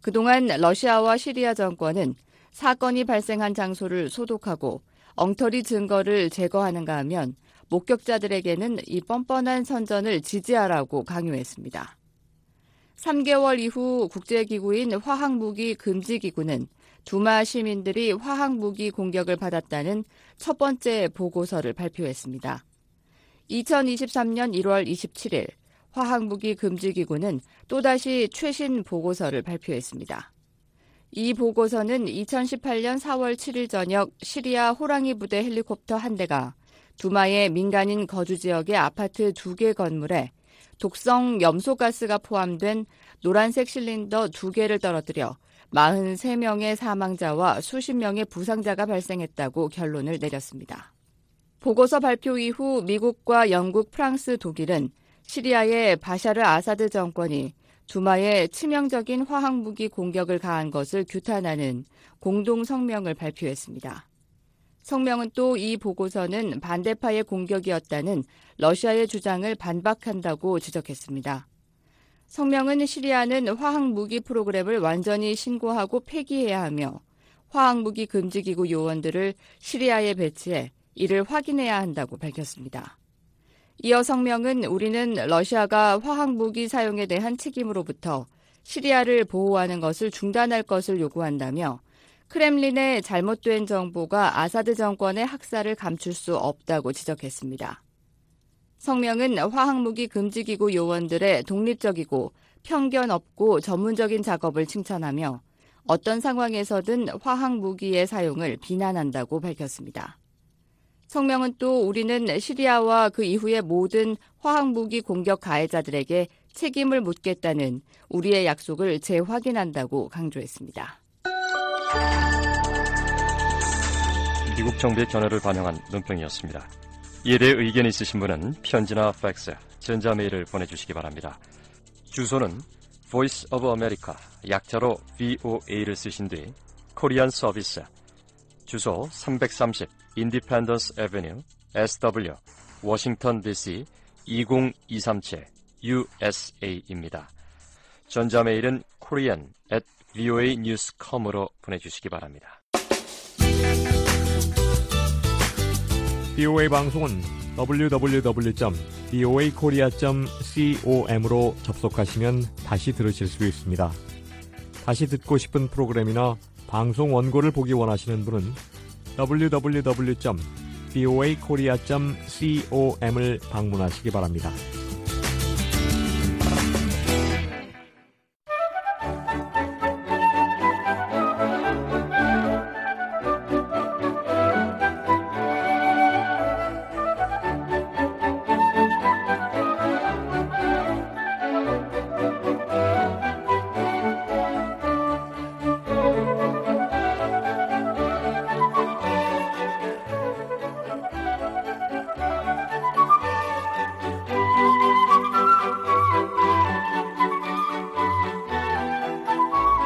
그동안 러시아와 시리아 정권은 사건이 발생한 장소를 소독하고 엉터리 증거를 제거하는가 하면 목격자들에게는 이 뻔뻔한 선전을 지지하라고 강요했습니다. 3개월 이후 국제기구인 화학무기 금지기구는 두마 시민들이 화학무기 공격을 받았다는 첫 번째 보고서를 발표했습니다. 2023년 1월 27일 화학무기 금지기구는 또다시 최신 보고서를 발표했습니다. 이 보고서는 2018년 4월 7일 저녁 시리아 호랑이 부대 헬리콥터 한 대가 두마의 민간인 거주 지역의 아파트 두 개 건물에 독성 염소가스가 포함된 노란색 실린더 두 개를 떨어뜨려 43명의 사망자와 수십 명의 부상자가 발생했다고 결론을 내렸습니다. 보고서 발표 이후 미국과 영국, 프랑스, 독일은 시리아의 바샤르 아사드 정권이 두마에 치명적인 화학무기 공격을 가한 것을 규탄하는 공동 성명을 발표했습니다. 성명은 또 이 보고서는 반대파의 공격이었다는 러시아의 주장을 반박한다고 지적했습니다. 성명은 시리아는 화학무기 프로그램을 완전히 신고하고 폐기해야 하며 화학무기 금지기구 요원들을 시리아에 배치해 이를 확인해야 한다고 밝혔습니다. 이어 성명은 우리는 러시아가 화학무기 사용에 대한 책임으로부터 시리아를 보호하는 것을 중단할 것을 요구한다며 크렘린의 잘못된 정보가 아사드 정권의 학살을 감출 수 없다고 지적했습니다. 성명은 화학무기 금지기구 요원들의 독립적이고 편견 없고 전문적인 작업을 칭찬하며 어떤 상황에서든 화학무기의 사용을 비난한다고 밝혔습니다. 성명은 또 우리는 시리아와 그 이후의 모든 화학무기 공격 가해자들에게 책임을 묻겠다는 우리의 약속을 재확인한다고 강조했습니다. 미국 정부의 견해를 반영한 논평이었습니다. 이에 대해 의견 있으신 분은 편지나 팩스, 전자메일을 보내주시기 바랍니다. 주소는 Voice of America, 약자로 VOA를 쓰신 뒤 Korean Service, 주소 330 Independence Avenue SW Washington DC 20237 USA입니다. 전자메일은 korean at voanews.com으로 보내주시기 바랍니다. BOA 방송은 www.boakorea.com으로 접속하시면 다시 들으실 수 있습니다. 다시 듣고 싶은 프로그램이나 방송 원고를 보기 원하시는 분은 www.boakorea.com을 방문하시기 바랍니다.